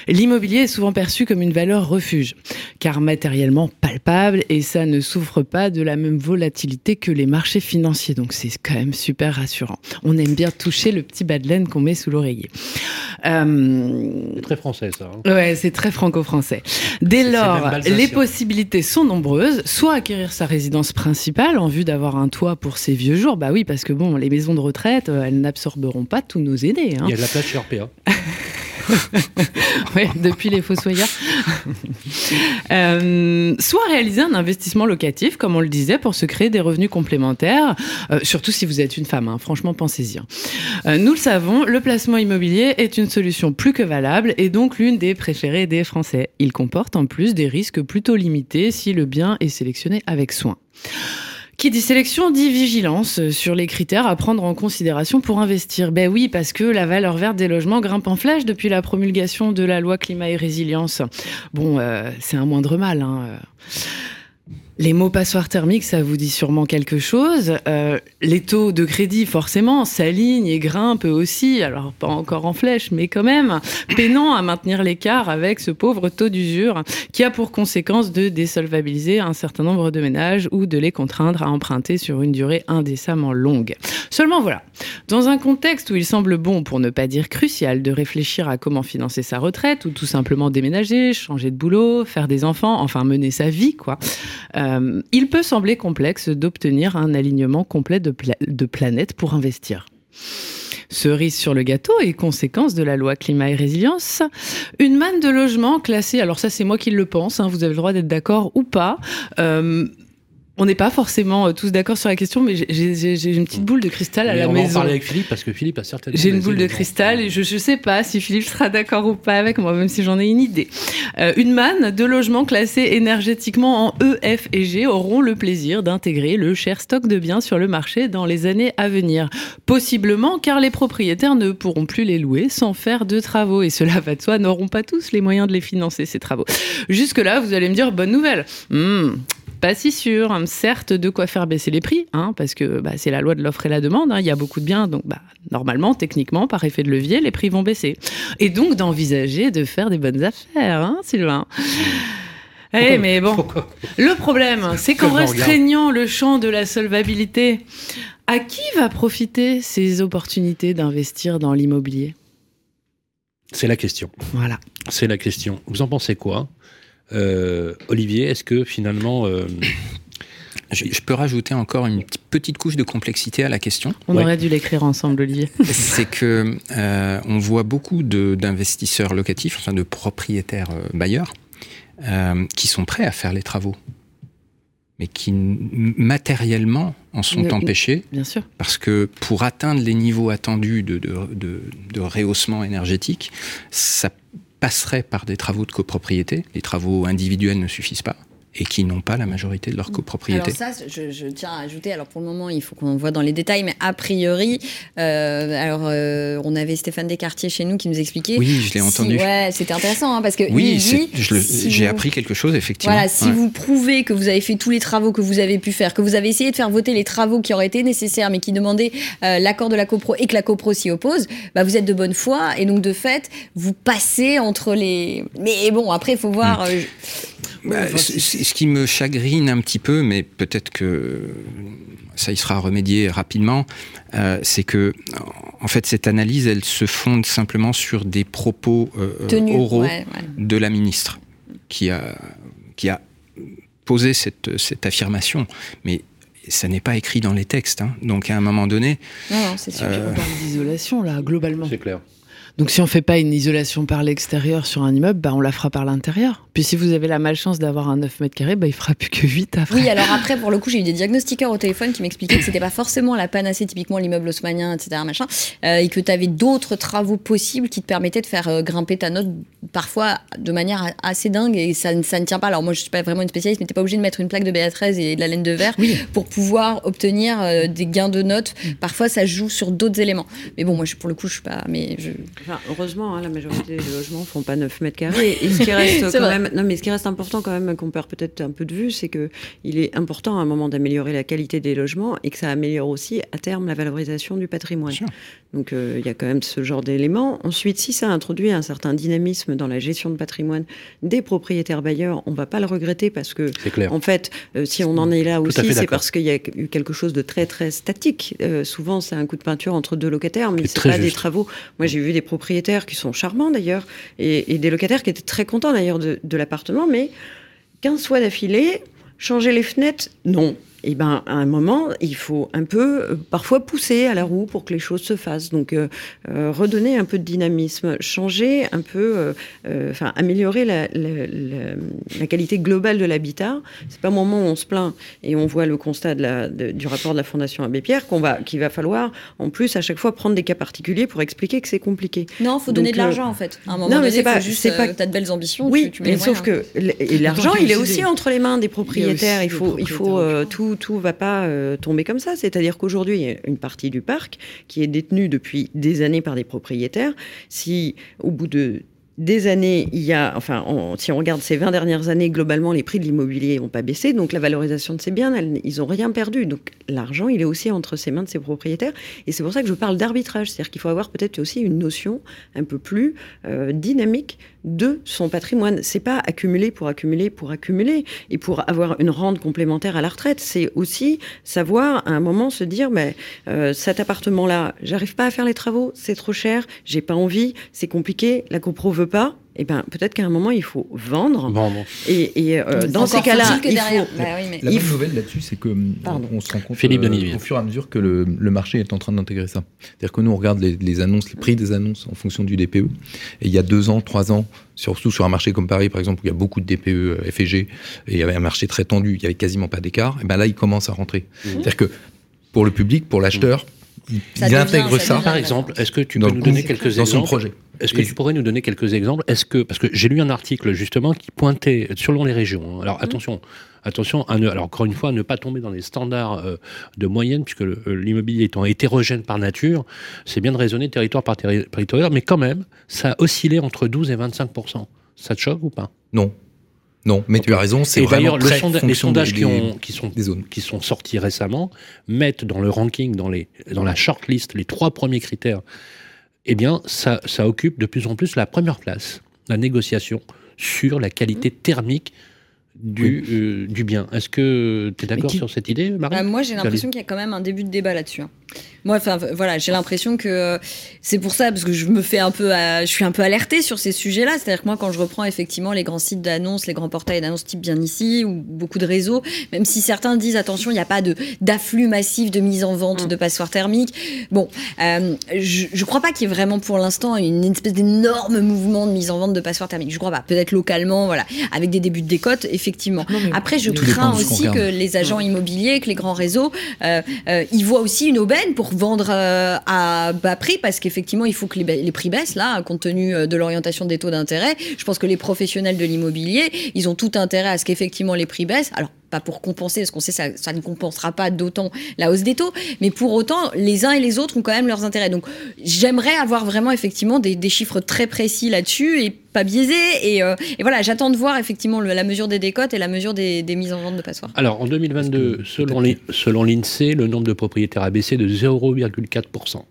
L'immobilier est souvent perçu comme une valeur refuge, car matériellement palpable et ça ne souffre pas de la même volatilité que les marchés financiers. Donc c'est quand même super rassurant. On aime bien toucher le petit bas de laine qu'on met sous l'oreiller. Euh... Très français ça. Hein. Ouais, c'est très franco-français. Dès lors, les possibilités sont nombreuses. Soit acquérir sa résidence principale en vue d'avoir un toit pour ses vieux jours. Bah oui, parce que bon, les maisons de retraite, euh, elles n'absorberont pas tous nos aînés. Hein. Il y a de la place chez RPA. oui, depuis les Fossoyeurs. euh, soit réaliser un investissement locatif, comme on le disait, pour se créer des revenus complémentaires, euh, surtout si vous êtes une femme. Hein. franchement, pensez-y. Hein. Euh, nous le savons, le placement immobilier est une solution plus que valable et donc l'une des préférées des Français. Il comporte en plus des risques plutôt limités si le bien est sélectionné avec soin. Qui dit sélection dit vigilance sur les critères à prendre en considération pour investir. Ben oui, parce que la valeur verte des logements grimpe en flèche depuis la promulgation de la loi climat et résilience. Bon, euh, c'est un moindre mal. Hein. Les mots passoires thermiques, ça vous dit sûrement quelque chose. Euh, les taux de crédit, forcément, s'alignent et grimpent aussi. Alors, pas encore en flèche, mais quand même, peinant à maintenir l'écart avec ce pauvre taux d'usure qui a pour conséquence de désolvabiliser un certain nombre de ménages ou de les contraindre à emprunter sur une durée indécemment longue. Seulement voilà, dans un contexte où il semble bon, pour ne pas dire crucial, de réfléchir à comment financer sa retraite ou tout simplement déménager, changer de boulot, faire des enfants, enfin mener sa vie, quoi. Euh, euh, il peut sembler complexe d'obtenir un alignement complet de, planètes pour investir. Cerise sur le gâteau et conséquence de la loi climat et résilience, une manne de logements classés, alors ça c'est moi qui le pense, hein, vous avez le droit d'être d'accord ou pas, euh, on n'est pas forcément euh, tous d'accord sur la question, mais j'ai une petite boule de cristal à la maison. On va en parler avec Philippe parce que Philippe a certainement. J'ai une boule de cristal et je ne sais pas si Philippe sera d'accord ou pas avec moi, même si j'en ai une idée. Euh, une manne de logements classés énergétiquement en E, F et G auront le plaisir d'intégrer le cher stock de biens sur le marché dans les années à venir. Possiblement car les propriétaires ne pourront plus les louer sans faire de travaux et cela va de soi, n'auront pas tous les moyens de les financer ces travaux. Jusque-là, vous allez me dire bonne nouvelle. Hmm, pas si sûr. Certes, de quoi faire baisser les prix, hein, parce que bah, c'est la loi de l'offre et la demande. Hein. il y a beaucoup de biens, donc bah, normalement, techniquement, par effet de levier, les prix vont baisser. Et donc d'envisager de faire des bonnes affaires, hein, Sylvain. Eh, mais bon, le problème, c'est qu'en restreignant le champ de la solvabilité, à qui va profiter ces opportunités d'investir dans l'immobilier? C'est la question. Voilà. C'est la question. Vous en pensez quoi? Olivier, est-ce que finalement... Euh, je, peux rajouter encore une petite couche de complexité à la question? On aurait dû l'écrire ensemble, Olivier. C'est que euh, on voit beaucoup d'investisseurs locatifs, enfin de propriétaires bailleurs, qui sont prêts à faire les travaux, mais qui matériellement en sont empêchés. Bien sûr. Parce que pour atteindre les niveaux attendus de, de, de, de rehaussement énergétique, ça passerait par des travaux de copropriété. Les travaux individuels ne suffisent pas et qui n'ont pas la majorité de leur copropriété. Alors ça, je, tiens à ajouter, alors pour le moment, il faut qu'on voit dans les détails, mais a priori, euh, alors euh, on avait Stéphane Descartiers chez nous qui nous expliquait... Oui, je l'ai entendu. Ouais, c'était intéressant, hein, parce que... Oui, j'ai appris quelque chose, effectivement. Voilà, si vous prouvez que vous avez fait tous les travaux que vous avez pu faire, que vous avez essayé de faire voter les travaux qui auraient été nécessaires, mais qui demandaient euh, l'accord de la copro et que la copro s'y oppose, bah, vous êtes de bonne foi, et donc de fait, vous passez entre les... Mais bon, après, il faut voir... Hmm. Bah, ce qui me chagrine un petit peu, mais peut-être que ça y sera remédié rapidement, euh, c'est que en fait cette analyse, elle se fonde simplement sur des propos euh, oraux de la ministre qui a qui a posé cette, cette affirmation, mais ça n'est pas écrit dans les textes. Hein. Donc à un moment donné, non, c'est sûr. Euh... On parle d'isolation là, globalement. C'est clair. Donc si on fait pas une isolation par l'extérieur sur un immeuble, bah, on la fera par l'intérieur Puis si vous avez la malchance d'avoir un 9 mètres carrés, bah, il fera plus que 8 après. Oui, alors après, pour le coup, j'ai eu des diagnostiqueurs au téléphone qui m'expliquaient que c'était pas forcément la panacée, typiquement l'immeuble haussmanien, etc., machin, euh, et que tu avais d'autres travaux possibles qui te permettaient de faire euh, grimper ta note parfois de manière assez dingue et ça, ça ne tient pas. Alors moi, je suis pas vraiment une spécialiste, mais t'es pas obligé de mettre une plaque de BA13 et de la laine de verre pour pouvoir obtenir euh, des gains de notes. Mm. Parfois, ça joue sur d'autres éléments. Mais bon, moi, je, pour le coup, je suis pas. Mais je... heureusement, hein, la majorité des logements font pas 9 mètres carrés. Et ce qui reste quand même, non, mais ce qui reste important quand même, qu'on perd peut-être un peu de vue, c'est que il est important à un moment d'améliorer la qualité des logements et que ça améliore aussi à terme la valorisation du patrimoine. Donc euh, il y a quand même ce genre d'éléments. Ensuite, si ça introduit un certain dynamisme dans la gestion de patrimoine des propriétaires bailleurs, on va pas le regretter parce que, en fait, euh, si on en est là aussi, c'est parce qu'il y a eu quelque chose de très très statique. Euh, souvent, c'est un coup de peinture entre deux locataires, mais c'est pas des travaux. Moi, j'ai vu des propriétaires qui sont charmants d'ailleurs et, des locataires qui étaient très contents d'ailleurs de, l'appartement, mais 15 fois d'affilée, changer les fenêtres, non et eh ben à un moment, il faut un peu euh, parfois pousser à la roue pour que les choses se fassent. Donc euh, euh, redonner un peu de dynamisme, changer un peu, enfin améliorer la, la, qualité globale de l'habitat. C'est pas au moment où on se plaint et on voit le constat de la, du rapport de la Fondation Abbé Pierre qu'on va, qu'il va falloir en plus à chaque fois prendre des cas particuliers pour expliquer que c'est compliqué. Non, faut donner de l'argent en fait. À un moment non, mais c'est pas juste. C'est pas. T'as de belles ambitions. Oui, mais sauf que l'argent, il est aussi entre les mains des propriétaires. Il, faut, il faut tout tout, ne va pas euh, tomber comme ça. C'est-à-dire qu'aujourd'hui, une partie du parc qui est détenue depuis des années par des propriétaires, si au bout de des années, il y a, enfin, si on regarde ces 20 dernières années, globalement, les prix de l'immobilier n'ont pas baissé, donc la valorisation de ces biens, ils n'ont rien perdu. Donc l'argent, il est aussi entre ses mains de ses propriétaires. Et c'est pour ça que je parle d'arbitrage. C'est-à-dire qu'il faut avoir peut-être aussi une notion un peu plus euh, dynamique de son patrimoine. C'est pas accumuler pour accumuler pour accumuler et pour avoir une rente complémentaire à la retraite. C'est aussi savoir à un moment se dire, mais euh, cet appartement-là, j'arrive pas à faire les travaux, c'est trop cher, j'ai pas envie, c'est compliqué, la copro veut pas eh ben, peut-être qu'à un moment, il faut vendre. Et, euh, dans ces cas-là, il faut... Bah la bonne nouvelle là-dessus, c'est que hum, on se rend compte euh, au fur et à mesure que le, marché est en train d'intégrer ça. C'est-à-dire que nous, on regarde les, annonces, les prix des annonces en fonction du DPE. Et il y a deux ans, trois ans, surtout sur un marché comme Paris, par exemple, où il y a beaucoup de DPE, euh, FG, et il y avait un marché très tendu, il y avait quasiment pas d'écart, et ben là, il commence à rentrer. Mmh. C'est-à-dire que pour le public, pour l'acheteur, il, intègre ça. Par exemple, est-ce que tu peux nous donner quelques exemples projet Est-ce que tu pourrais nous donner quelques exemples? Est-ce que parce que j'ai lu un article justement qui pointait selon les régions. Hein. Alors mmh. attention, attention à ne, alors encore une fois, à ne pas tomber dans les standards euh, de moyenne puisque l'immobilier étant hétérogène par nature, c'est bien de raisonner territoire par territoire, mais quand même, ça a oscillé entre 12 et 25% Ça te choque ou pas? Non, non, mais tu as raison, c'est vraiment très le les sondages qui, ont, qui, sont, qui sont sortis récemment mettent dans le ranking, dans, les, dans la shortlist, les trois premiers critères. Eh bien, ça, ça occupe de plus en plus la première place, la négociation sur la qualité thermique du, euh, du bien. Est-ce que tu es d'accord sur cette idée, Marie? Bah, Moi, j'ai l'impression qu'il y a quand même un début de débat là-dessus. Hein. Moi, enfin, voilà, j'ai l'impression que euh, c'est pour ça, parce que je me fais un peu, je suis un peu alertée sur ces sujets-là. C'est-à-dire que moi, quand je reprends effectivement les grands sites d'annonces, les grands portails d'annonces type bien ici, ou beaucoup de réseaux, même si certains disent attention, il n'y a pas de d'afflux massif de mise en vente mm. de passoires thermiques. Bon, euh, je ne crois pas qu'il y ait vraiment pour l'instant une, espèce d'énorme mouvement de mise en vente de passoires thermiques. Je crois pas. Peut-être localement, voilà, avec des débuts de décote, effectivement. Après, je crains aussi que les agents immobiliers, que les grands réseaux, euh, ils voient aussi une aubaine pour vendre euh, à bas prix parce qu'effectivement, il faut que les, prix baissent, là, compte tenu euh, de l'orientation des taux d'intérêt. Je pense que les professionnels de l'immobilier, ils ont tout intérêt à ce qu'effectivement les prix baissent. Alors, pas pour compenser, parce qu'on sait que ça, ça ne compensera pas d'autant la hausse des taux, mais pour autant, les uns et les autres ont quand même leurs intérêts. Donc, j'aimerais avoir vraiment effectivement des, chiffres très précis là-dessus et pas biaisés. Et, euh, voilà, j'attends de voir effectivement la mesure des décotes et la mesure des, mises en vente de passoires. Alors, en 2022, selon l'INSEE, le nombre de propriétaires a baissé de 0,4%.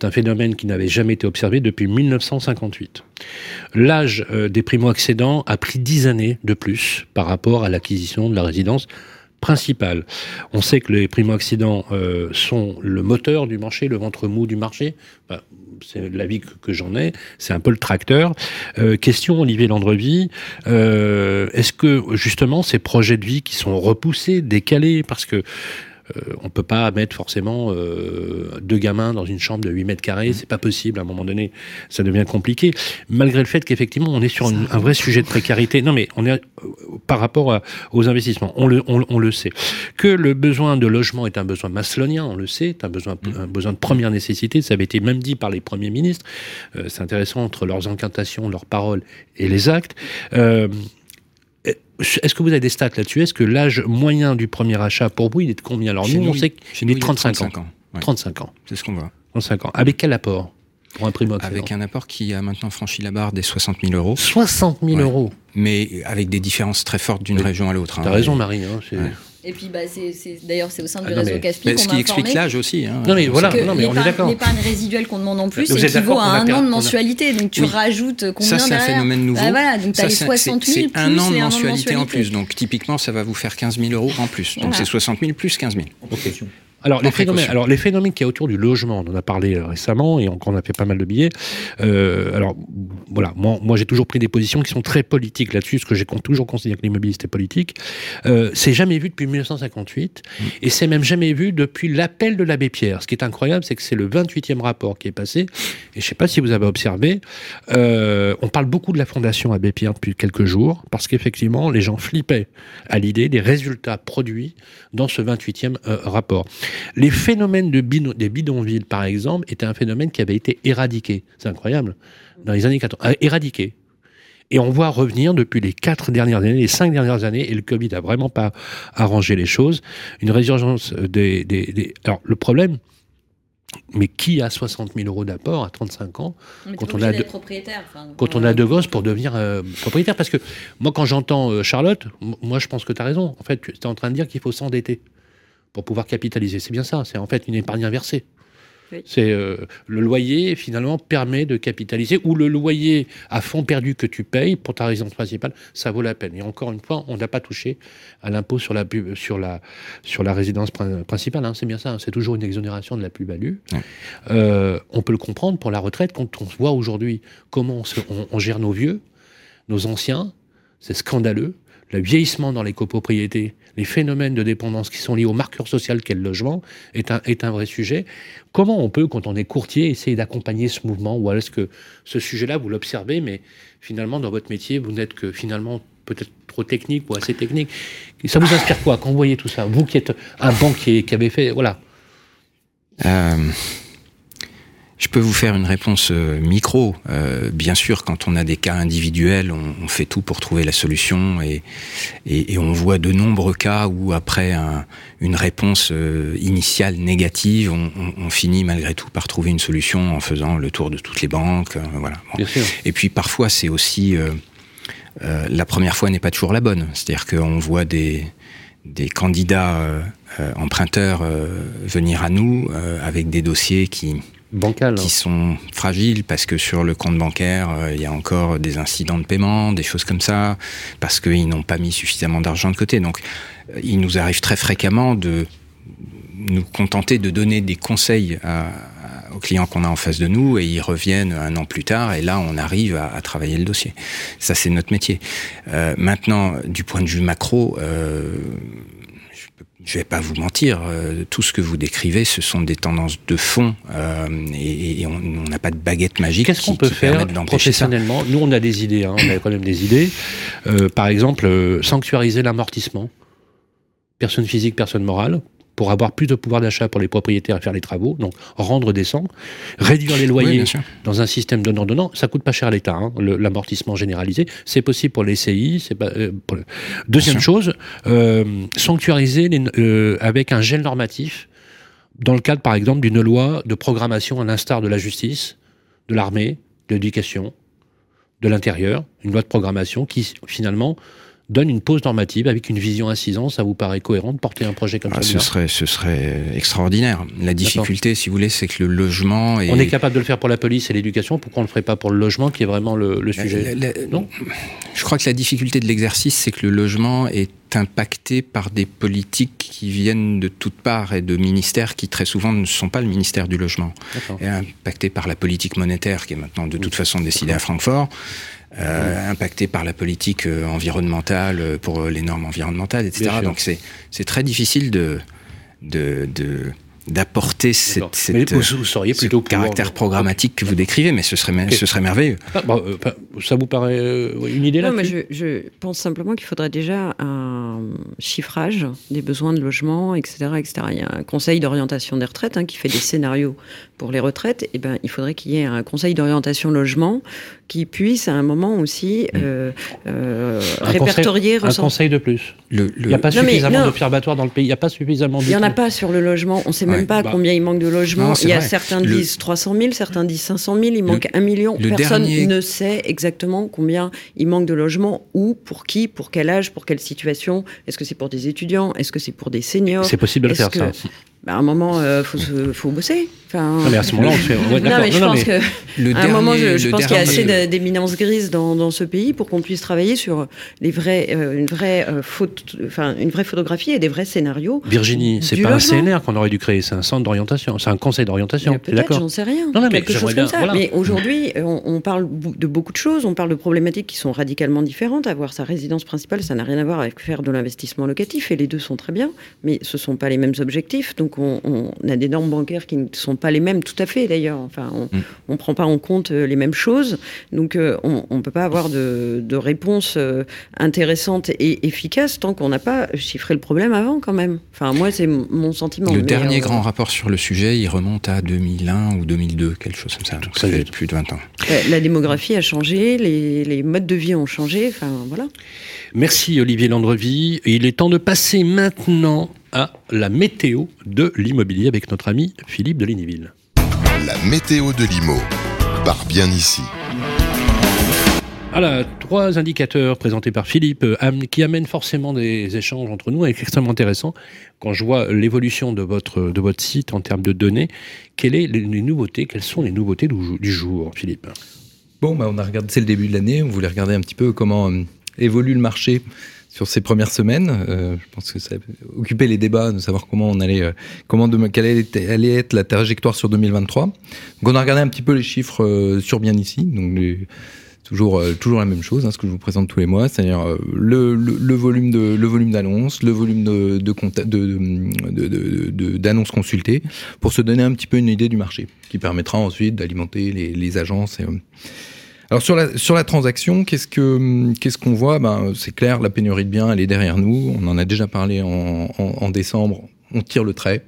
C'est un phénomène qui n'avait jamais été observé depuis 1958. L'âge euh, des primo-accédants a pris 10 années de plus par rapport à l'acquisition de la résidence principale. On sait que les primo-accédants euh, sont le moteur du marché, le ventre mou du marché. c'est l'avis que, j'en ai, c'est un peu le tracteur. Euh, question Olivier Landrevie, est-ce que justement ces projets de vie qui sont repoussés, décalés, parce que euh, on peut pas mettre forcément euh, deux gamins dans une chambre de 8 mètres carrés, c'est pas possible. À un moment donné, ça devient compliqué. Malgré le fait qu'effectivement, on est sur un vrai sujet de précarité. Non, mais on est par rapport aux investissements, on le, on, le sait. Que le besoin de logement est un besoin maslonien, on le sait, c'est un besoin, un besoin de première nécessité. Ça avait été même dit par les premiers ministres. c'est intéressant entre leurs incantations, leurs paroles et les actes. Est-ce que vous avez des stats là-dessus? Est-ce que l'âge moyen du premier achat pour vous, il est de combien? Alors nous, on sait qu'il est 35, ans. 35 ans. C'est ce qu'on voit. 35 ans. Avec quel apport pour un primo Avec un apport qui a maintenant franchi la barre des 60 000 euros. 60 000 euros Mais avec des différences très fortes d'une région à l'autre. T'as hein. raison, Marie. Hein, et puis, bah, d'ailleurs, c'est au sein du ah, réseau Caspi qu'on Ce qui explique l'âge aussi. Hein. Non, mais voilà, non, mais on est d'accord. L'épargne résiduelle qu'on demande en plus équivaut à un an de mensualité. Donc, tu rajoutes combien Ça, c'est un phénomène nouveau. Bah, voilà, donc tu as les 60 000 plus un an de mensualité en plus. Donc, typiquement, ça va vous faire 15 000 euros en plus. Donc, c'est 60 000 plus 15 000. Alors les, phénomènes, alors les phénomènes qu'il y a autour du logement, on en a parlé euh, récemment et on, on a fait pas mal de billets. Euh, alors voilà, moi, moi j'ai toujours pris des positions qui sont très politiques là-dessus, parce que j'ai toujours considéré que l'immobilier c'était politique. Euh, c'est jamais vu depuis 1958 mmh. et c'est même jamais vu depuis l'appel de l'abbé Pierre. Ce qui est incroyable, c'est que c'est le 28e rapport qui est passé et je sais pas si vous avez observé, euh, on parle beaucoup de la fondation abbé Pierre depuis quelques jours parce qu'effectivement les gens flippaient à l'idée des résultats produits dans ce 28e euh, rapport. Les phénomènes de des bidonvilles, par exemple, étaient un phénomène qui avait été éradiqué. C'est incroyable. Dans les années 80, euh, éradiqué. Et on voit revenir depuis les quatre dernières années, les cinq dernières années, et le Covid a vraiment pas arrangé les choses, une résurgence des, des... Alors, le problème, mais qui a 60 000 euros d'apport à 35 ans quand on a, de, quand on a deux gosses pour devenir euh, propriétaire? Parce que moi, quand j'entends euh, Charlotte, moi, je pense que tu as raison. En fait, tu es en train de dire qu'il faut s'endetter pour pouvoir capitaliser. C'est bien ça. C'est en fait une épargne inversée. C'est euh, le loyer finalement permet de capitaliser ou le loyer à fond perdu que tu payes pour ta résidence principale, ça vaut la peine. Et encore une fois, on n'a pas touché à l'impôt sur la sur la sur la résidence principale. Hein. c'est bien ça. Hein. c'est toujours une exonération de la plus-value. Euh, on peut le comprendre pour la retraite quand on voit aujourd'hui comment on gère nos vieux, nos anciens. C'est scandaleux le vieillissement dans les copropriétés, les phénomènes de dépendance qui sont liés au marqueur social qu'est le logement, est un, est un vrai sujet. Comment on peut, quand on est courtier, essayer d'accompagner ce mouvement? Ou est-ce que ce sujet-là, vous l'observez, mais finalement, dans votre métier, vous n'êtes que finalement peut-être trop technique ou assez technique Ça vous inspire quoi quand vous voyez tout ça? Vous qui êtes un banquier, qui avez fait... Voilà. Euh, je peux vous faire une réponse euh, micro. Euh, bien sûr, quand on a des cas individuels, on, fait tout pour trouver la solution et, et, on voit de nombreux cas où après une réponse euh, initiale négative, on, finit malgré tout par trouver une solution en faisant le tour de toutes les banques. voilà. Et puis parfois, c'est aussi la première fois n'est pas toujours la bonne. C'est-à-dire qu'on voit des des candidats emprunteurs venir à nous avec des dossiers qui Bancal. qui sont fragiles parce que sur le compte bancaire, euh, il y a encore des incidents de paiement, des choses comme ça, parce qu'ils n'ont pas mis suffisamment d'argent de côté. Donc, euh, il nous arrive très fréquemment de nous contenter de donner des conseils aux clients qu'on a en face de nous et ils reviennent un an plus tard et là on arrive à, travailler le dossier. Ça c'est notre métier. Euh, maintenant, du point de vue macro, euh, je vais pas vous mentir, euh, tout ce que vous décrivez, ce sont des tendances de fond euh, et, on n'a pas de baguette magique. Qu'est-ce qu'on peut faire professionnellement? Nous, on a des idées, hein, on a quand même des idées. Euh, par exemple, sanctuariser l'amortissement. Personne physique, personne morale pour avoir plus de pouvoir d'achat pour les propriétaires à faire les travaux, donc rendre décent, réduire les loyers dans un système donnant-donnant, ça coûte pas cher à l'État, hein, l'amortissement généralisé, c'est possible pour les CI. Pas, euh, Deuxième chose, euh, sanctuariser les, euh, avec un gel normatif, dans le cadre par exemple d'une loi de programmation à l'instar de la justice, de l'armée, de l'éducation, de l'intérieur, une loi de programmation qui finalement donne une pause normative avec une vision à 6 ans. Ça vous paraît cohérent de porter un projet comme ah, ça Ce serait, ce serait extraordinaire. La difficulté, si vous voulez, c'est que le logement. Est... On est capable de le faire pour la police et l'éducation. Pourquoi on ne le ferait pas pour le logement, qui est vraiment le, sujet Non Je crois que la difficulté de l'exercice, c'est que le logement est impacté par des politiques qui viennent de toutes parts et de ministères qui très souvent ne sont pas le ministère du logement. Et impacté par la politique monétaire qui est maintenant de toute façon décidée à Francfort euh, impacté par la politique euh, environnementale, euh, pour les normes environnementales, etc. Donc c'est très difficile de, de, de d'apporter cette, vous, plutôt ce caractère programmatique que vous décrivez, mais ce serait, ce serait merveilleux. Ah, bah, euh, ça vous paraît euh, une idée là Non, mais je, je, pense simplement qu'il faudrait déjà un chiffrage des besoins de logement, etc., etc. Il y a un conseil d'orientation des retraites hein, qui fait des scénarios pour les retraites. Et eh ben, il faudrait qu'il y ait un conseil d'orientation logement qui puisse à un moment aussi mm. euh, euh, répertorier. un conseil de plus. Il n'y a pas suffisamment d'observatoires dans le pays. Il n'y a pas suffisamment. Il n'y en a pas sur le logement. On ne sait même pas bah. combien il manque de logements. il y a certains disent 300 000, certains disent 500 000. Il manque un million. Personne ne sait exactement combien il manque de logements, où, pour qui, pour quel âge, pour quelle situation. Est-ce que c'est pour des étudiants? Est-ce que c'est pour des seniors? C'est possible de le faire ça. Bah, à un moment, il euh, faut, faut, bosser. Enfin, non, mais à ce moment-là, on fait. Ouais, non, mais je pense que. à un moment, je, pense qu'il y a assez d'éminence grise dans, dans, ce pays pour qu'on puisse travailler sur les vrais, euh, une, vraie, euh, enfin, une vraie photographie et des vrais scénarios. Virginie, c'est pas un CNR qu'on aurait dû créer, c'est un centre d'orientation, c'est un conseil d'orientation. Peut-être, j'en sais rien. Non, non, mais quelque chose comme ça. Mais aujourd'hui, on, on, parle de beaucoup de choses, on parle de problématiques qui sont radicalement différentes. Avoir sa résidence principale, ça n'a rien à voir avec faire de l'investissement locatif, et les deux sont très bien, mais ce ne sont pas les mêmes objectifs. Donc, donc on, a des normes bancaires qui ne sont pas les mêmes tout à fait d'ailleurs. Enfin, on ne mm. prend pas en compte euh, les mêmes choses. Donc euh, on ne peut pas avoir de, réponse euh, intéressante et efficace tant qu'on n'a pas chiffré le problème avant quand même. Enfin, moi, c'est mon sentiment. Le dernier grand rapport sur le sujet, il remonte à 2001 ou 2002, quelque chose comme ça. Donc ça fait plus de 20 ans. La démographie a changé, les, les modes de vie ont changé. Enfin, voilà. Merci Olivier Landrevie. Il est temps de passer maintenant à la météo de l'immobilier avec notre ami Philippe de Lignyville. La météo de l'IMO, par bien ici. Voilà, trois indicateurs présentés par Philippe euh, qui amènent forcément des échanges entre nous et extrêmement intéressant. Quand je vois l'évolution de votre, de votre site en termes de données, quelles, sont les nouveautés, quelles sont les nouveautés du, jour, Philippe? Bon, bah on a regardé, c'est le début de l'année, on voulait regarder un petit peu comment euh, évolue le marché sur ces premières semaines. Euh, je pense que ça a occupé les débats de savoir comment on allait, euh, comment de, quelle allait, être la trajectoire sur 2023. Donc on a regardé un petit peu les chiffres euh, sur bien ici. Donc toujours toujours la même chose, hein, ce que je vous présente tous les mois, c'est-à-dire le, volume le volume d'annonces, le volume de d'annonces consultées, pour se donner un petit peu une idée du marché, qui permettra ensuite d'alimenter les, agences. Alors sur la, sur la transaction, qu'est-ce que qu'est-ce qu'on voit? Ben, C'est clair, la pénurie de biens, elle est derrière nous. On en a déjà parlé en, en, décembre. On tire le trait.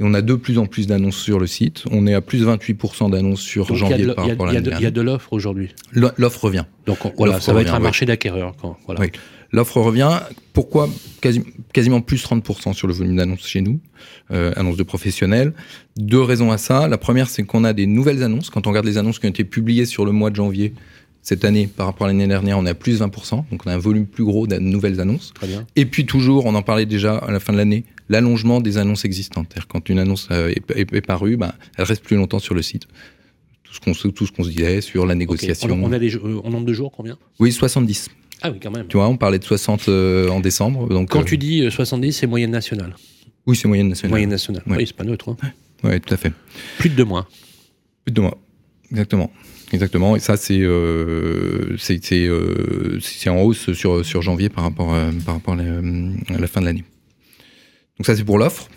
Et on a de plus en plus d'annonces sur le site. On est à plus de 28% d'annonces sur janvier par rapport à l'année Il y a de l'offre aujourd'hui? L'offre revient. Donc voilà, ça va être un marché d'acquéreurs. Voilà. Oui. L'offre revient. Pourquoi quasiment plus 30% sur le volume d'annonces chez nous, euh, annonces de professionnels? Deux raisons à ça. La première, c'est qu'on a des nouvelles annonces. Quand on regarde les annonces qui ont été publiées sur le mois de janvier, cette année, par rapport à l'année dernière, on a plus 20%, donc on a un volume plus gros de nouvelles annonces. Très bien. Et puis toujours, on en parlait déjà à la fin de l'année, l'allongement des annonces existantes. C'est-à-dire quand une annonce euh, est, parue, bah, elle reste plus longtemps sur le site. Tout ce qu'on tout ce qu'on se disait sur la négociation. On, a des euh, en nombre de jours combien? Oui, 70. Ah oui, quand même. Tu vois, on parlait de 60 euh, en décembre. Donc, Quand tu dis 70, c'est moyenne nationale Oui, c'est moyenne nationale. Moyenne nationale. Oui, c'est pas neutre. Hein. Oui, tout à fait. Plus de deux mois. Plus de deux mois. Exactement. Exactement. Et ça, c'est euh, euh, c'est en hausse sur, sur janvier par rapport, à, par rapport à la, fin de l'année. Donc ça, c'est pour l'offre.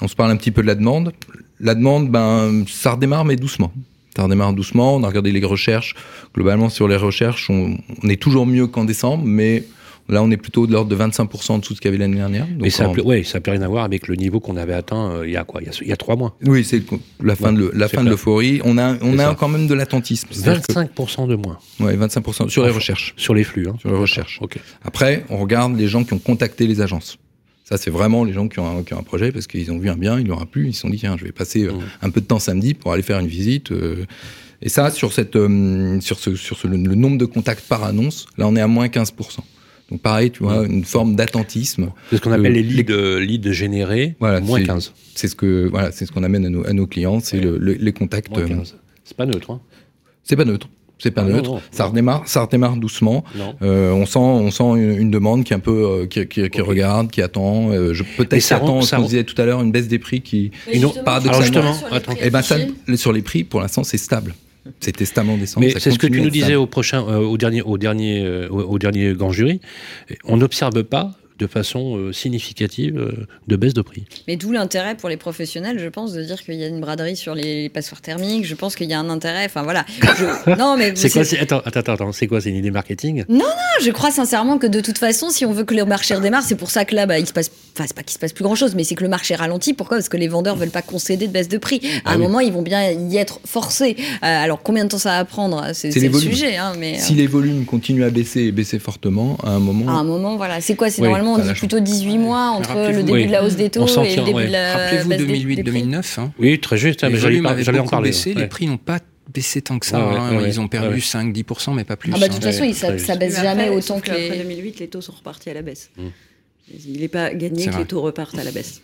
On se parle un petit peu de la demande. La demande, ben, ça redémarre, mais doucement. Ça redémarre doucement. On a regardé les recherches. Globalement, sur les recherches, on, on est toujours mieux qu'en décembre, mais Là, on est plutôt de l'ordre de 25% en dessous de ce qu'il y avait l'année dernière. Mais ça n'a plus, ouais, plus rien à voir avec le niveau qu'on avait atteint euh, il y a quoi? Il y a, trois mois. Oui, c'est la fin de la fin de l'euphorie. On a on a quand même de l'attentisme. 25% de moins. Oui, 25% sur les recherches. Sur les flux. Hein. Sur les recherches. Après, on regarde les gens qui ont contacté les agences. Ça, c'est vraiment les gens qui ont, un, qui ont un projet parce qu'ils ont vu un bien, il leur a plu, ils se sont dit tiens, je vais passer euh, mmh. un peu de temps samedi pour aller faire une visite. Euh. et ça, sur cette sur ce sur ce, le, le nombre de contacts par annonce, là, on est à moins 15%. Donc pareil, tu vois, une forme d'attentisme. C'est ce qu'on appelle les leads, les... leads générés, voilà, moins 15. C'est ce que voilà, c'est ce qu'on amène à nos, à nos clients, c'est le, les contacts. Moins 15. C'est pas neutre. Hein. C'est pas neutre. C'est pas ah neutre. ça redémarre, ça redémarre doucement. Euh, on sent, on sent une, demande qui est un peu, euh, qui, qui, qui regarde, qui attend. Euh, peut-être qui attend, ce qu'on disait tout à l'heure, une baisse des prix qui, paradoxalement, et eh ben ça, sur les prix, pour l'instant, c'est stable. C'est testament décembre. Mais c'est ce que tu nous disais au prochain, euh, au dernier, au dernier, euh, au, dernier grand jury. On n'observe pas de façon euh, significative euh, de baisse de prix. Mais d'où l'intérêt pour les professionnels, je pense, de dire qu'il y a une braderie sur les passoires thermiques. Je pense qu'il y a un intérêt. Enfin voilà. non mais c'est quoi Attends, attends, attends. C'est quoi C'est une idée marketing? Non, non. Je crois sincèrement que de toute façon, si on veut que le marché redémarre, c'est pour ça que là, bah, il se passe. Enfin, c'est pas qu'il se passe plus grand chose, mais c'est que le marché ralentit. Pourquoi? Parce que les vendeurs veulent pas concéder de baisse de prix. À ah un moment, ils vont bien y être forcés. Euh, alors combien de temps ça va prendre? C'est le sujet. Hein, mais, si les volumes continuent à baisser et baisser fortement, à un moment. À un moment, voilà. C'est quoi? C'est normalement on dit plutôt 18 mois entre le début de la hausse des taux et le début de la Rappelez-vous 2008-2009. Hein. Oui, très juste. Les volumes avaient en parler. Baissé, Les prix n'ont pas baissé tant que ça. Hein. Ils ont perdu 5-10%, mais pas plus. Ah bah, de toute façon, ça, baisse jamais autant que les... Après 2008, les taux sont repartis à la baisse. Mm. Il n'est pas gagné que les taux repartent à la baisse.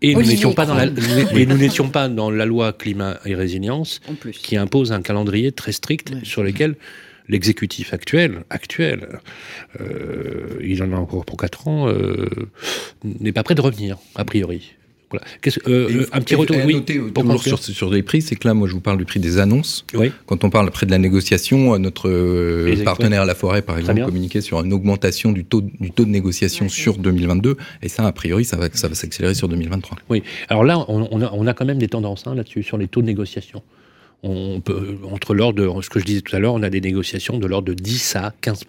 Et nous n'étions pas, dans la, nous n'étions pas dans la loi climat et résilience qui impose un calendrier très strict sur lequel l'exécutif actuel, actuel, euh, il en a encore pour 4 ans, euh, n'est pas prêt de revenir, a priori. Voilà. Euh, un petit retour, oui, toujours sur, sur, les prix, c'est que là, moi, je vous parle du prix des annonces. Oui. Quand on parle après de la négociation, notre partenaire à la forêt, par exemple, communiquait sur une augmentation du taux, du taux de négociation sur 2022, et ça, a priori, ça va, ça va s'accélérer sur 2023. Oui. Alors là, on, a, on a, quand même des tendances hein, là-dessus, sur les taux de négociation on peut, entre l'ordre ce que je disais tout à l'heure, on a des négociations de l'ordre de 10 à 15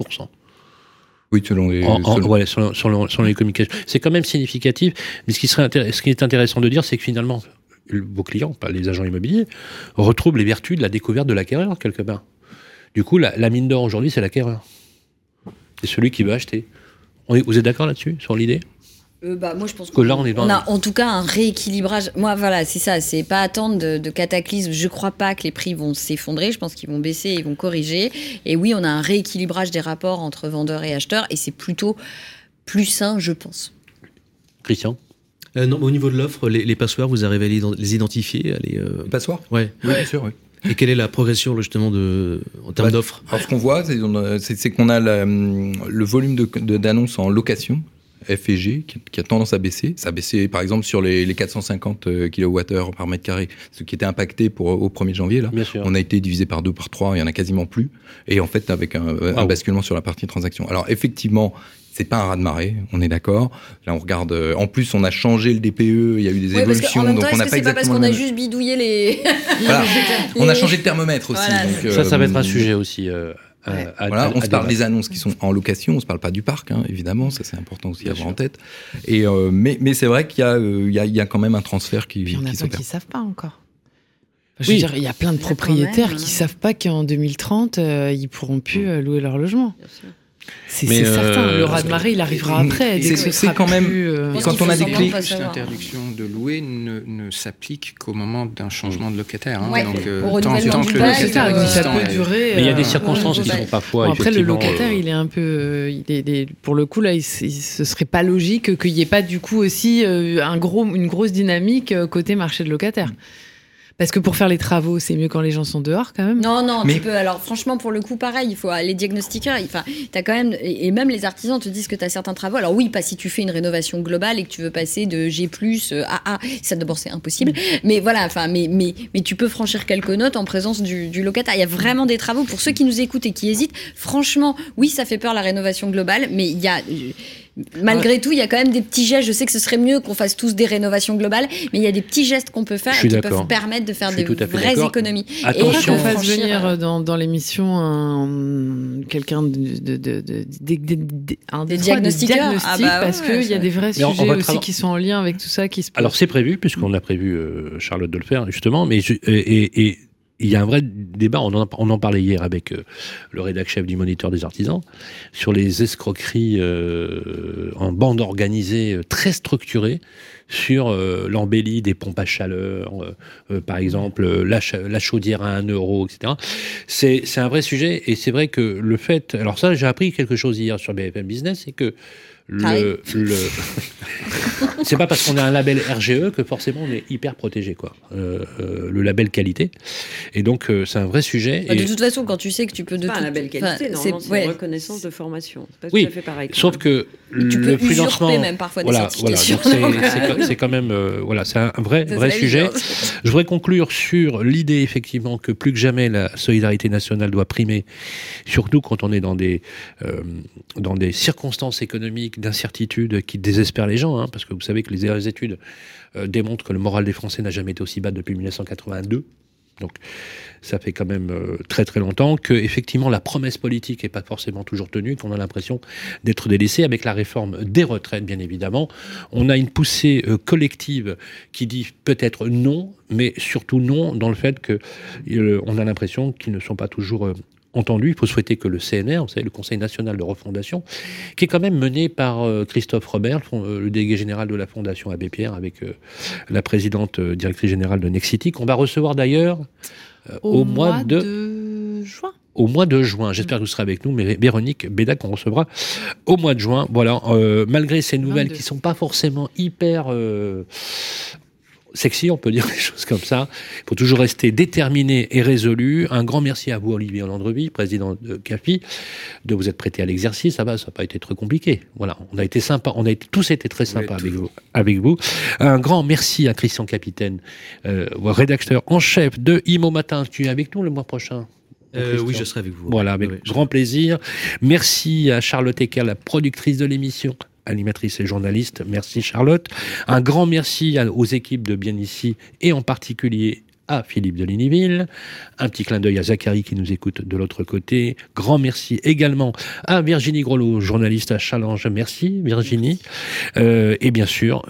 oui, selon les, selon... les communications. C'est quand même significatif. Mais ce qui, serait ce qui est intéressant de dire, c'est que finalement, vos clients, pas les agents immobiliers, retrouvent les vertus de la découverte de l'acquéreur, quelque part. Du coup, la, mine d'or aujourd'hui, c'est l'acquéreur. C'est celui qui veut acheter. vous êtes d'accord là-dessus, sur l'idée? Euh, bah, moi, je pense que là, on est dans. On a en tout cas un rééquilibrage. Moi, voilà, c'est ça. C'est pas attendre de, de cataclysme. Je crois pas que les prix vont s'effondrer. Je pense qu'ils vont baisser, ils vont corriger. Et oui, on a un rééquilibrage des rapports entre vendeurs et acheteurs. Et c'est plutôt plus sain, je pense. Christian? Euh, non, au niveau de l'offre, les, passoires, vous arrivez à les, identifier les, euh... Passoires? Ouais. Oui, bien sûr, oui. Et quelle est la progression justement de, en termes bah, d'offres? Alors ce qu'on voit, c'est qu'on a, le volume d'annonces en location FEG qui, a tendance à baisser. Ça a baissé par exemple sur les, 450 kWh par mètre carré, ce qui était impacté pour, au 1er janvier. Là. On a été divisé par deux, par trois, il y en a quasiment plus. Et en fait, avec un, basculement sur la partie transaction. Alors effectivement, c'est pas un raz de marée, on est d'accord. Là, on regarde. Euh, en plus, on a changé le DPE, il y a eu des évolutions, donc on n'a pas exactement. pas parce qu'on a juste bidouillé les. voilà. On a changé de thermomètre aussi. ça, ça va être un euh, sujet aussi. Euh, euh, voilà, on se parle des annonces qui sont en location, on se parle pas du parc, hein, évidemment, ça c'est important aussi à avoir en tête. Et euh, mais, mais c'est vrai qu'il y, euh, y, y, a quand même un transfert qui. Il y en a qui, qui savent pas encore. Je veux dire, il y a plein de propriétaires qui savent pas qu'en 2030 ils pourront plus louer leur logement. Bien sûr. C'est certain, le raz de marée, il arrivera après. C'est quand même. Euh, quand on a des clés. L'interdiction de louer ne, ne s'applique qu'au moment d'un changement de locataire. Hein, donc, euh, tant, que le locataire ça peut durer. Mais il y a des euh, circonstances qui sont parfois. après, le locataire, il est un peu. Il est, pour le coup, là, il, ce serait pas logique qu'il n'y ait pas du coup aussi un gros, une grosse dynamique côté marché de locataire. Parce que pour faire les travaux, c'est mieux quand les gens sont dehors, quand même. Non, non, tu peux. Alors, franchement, pour le coup, pareil, il faut les diagnostiqueurs. Enfin, as quand même et même les artisans te disent que tu as certains travaux. Alors oui, pas si tu fais une rénovation globale et que tu veux passer de G+ à A. Ça d'abord c'est impossible. Mais voilà, enfin, mais mais mais tu peux franchir quelques notes en présence du, du locataire. Il y a vraiment des travaux pour ceux qui nous écoutent et qui hésitent. Franchement, oui, ça fait peur la rénovation globale, mais il y a Malgré tout, il y a quand même des petits gestes. Je sais que ce serait mieux qu'on fasse tous des rénovations globales, mais il y a des petits gestes qu'on peut faire qui peuvent permettre de faire des vraies économies. Attention. Et qu'on fasse venir euh, dans, dans l'émission quelqu'un de, de, de, de, un des ah bah parce qu'il y a des vrais sujets aussi qui sont en lien avec tout ça qui se. Alors c'est prévu, puisqu'on a prévu euh, Charlotte de le faire justement, mais et, et il y a un vrai débat, on en, on en parlait hier avec euh, le rédacteur chef du Moniteur des artisans, sur les escroqueries euh, en bande organisée euh, très structurée sur l'embellie des pompes à chaleur, par exemple la, la, chaudière à 1 euro, etc. C'est un vrai sujet et c'est vrai que le fait... Alors ça, j'ai appris quelque chose hier sur BFM Business, c'est que le, le... c'est pas parce qu'on a un label RGE que forcément on est hyper protégé quoi. Euh, euh, le label qualité. Et donc euh, c'est un vrai sujet. Bah, de toute façon, quand tu sais que tu peux de pas un label qualité, c'est une reconnaissance de formation. Pas oui, tout à fait pareil. Sauf que le financement même parfois voilà, voilà. c'est quand même euh, voilà, c'est un vrai vrai sujet. Je voudrais conclure sur l'idée effectivement que plus que jamais la solidarité nationale doit primer, surtout quand on est dans des euh, dans des circonstances économiques d'incertitude qui désespèrent les gens, hein, parce que vous savez que les études euh, démontrent que le moral des Français n'a jamais été aussi bas depuis 1982. Donc ça fait quand même euh, très très longtemps que effectivement la promesse politique n'est pas forcément toujours tenue, qu'on a l'impression d'être délaissé avec la réforme des retraites bien évidemment. On a une poussée euh, collective qui dit peut-être non, mais surtout non dans le fait que euh, a l'impression qu'ils ne sont pas toujours entendu. Il faut souhaiter que le CNR, vous savez, le Conseil national de refondation, qui est quand même mené par Christophe Robert, le délégué général de la Fondation Abbé Pierre, avec la présidente directrice générale de Nexity, qu'on va recevoir d'ailleurs euh, au, mois, de... juin au mois de juin. J'espère que vous serez avec nous, mais Véronique Bédac, qu'on recevra au mois de juin. Voilà, euh, malgré ces nouvelles qui qui sont pas forcément hyper euh, sexy, on peut dire des choses comme ça. Il faut toujours rester déterminé et résolu. Un grand merci à vous, Olivier Landreville, président de CAFI, de vous être prêté à l'exercice. Ça va, ça n'a pas été très compliqué. Voilà, on a été sympa, on a tous été très sympas avec vous, avec vous. Un grand merci à Christian Capitaine, euh, rédacteur en chef de Imo Matin. Tu es avec nous le mois prochain euh, oui, je serai avec vous. Voilà, avec grand plaisir. Merci à Charlotte Ecker, la productrice de l'émission, animatrice et journaliste. Merci Charlotte. Un grand merci aux équipes de Bien Ici et en particulier à Philippe de Liniville. Un petit clin d'œil à Zachary qui nous écoute de l'autre côté. Grand merci également à Virginie Grelot, journaliste à Challenge. Merci Virginie. Euh, et bien sûr,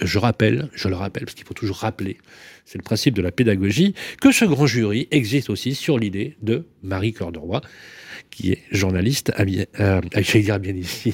je rappelle, je le rappelle, parce qu'il faut toujours rappeler, c'est le principe de la pédagogie, que ce grand jury existe aussi sur l'idée de Marie de qui est journaliste à, bien, euh, dire bien ici.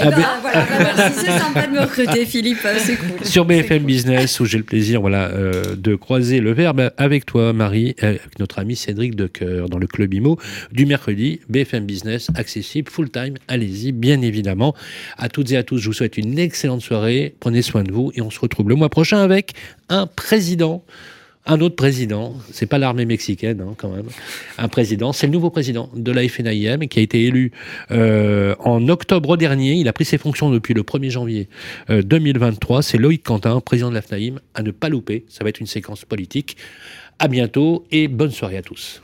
Eh ben, voilà, bah, c'est sympa de me recruter, Philippe, c'est cool. Sur BFM Business, où j'ai le plaisir voilà, euh, de croiser le verbe avec toi, Marie, avec notre ami Cédric Decoeur, dans le Club IMO, du mercredi, BFM Business, accessible, full-time, allez-y, bien évidemment. À toutes et à tous, je vous souhaite une excellente soirée, prenez soin de vous, et on se retrouve le mois prochain avec un président un autre président, c'est pas l'armée mexicaine hein, quand même, un président, c'est le nouveau président de la FNIM qui a été élu euh, en octobre dernier. Il a pris ses fonctions depuis le 1er janvier 2023. Euh, c'est Loïc Quentin, président de la FNAIM, à ne pas louper. Ça va être une séquence politique. À bientôt et bonne soirée à tous.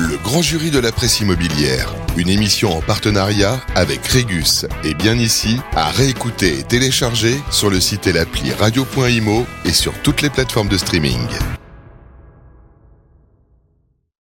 Le grand jury de la presse immobilière, une émission en partenariat avec Régus et bien ici, à réécouter et télécharger sur le site et l'appli radio.imo et sur toutes les plateformes de streaming.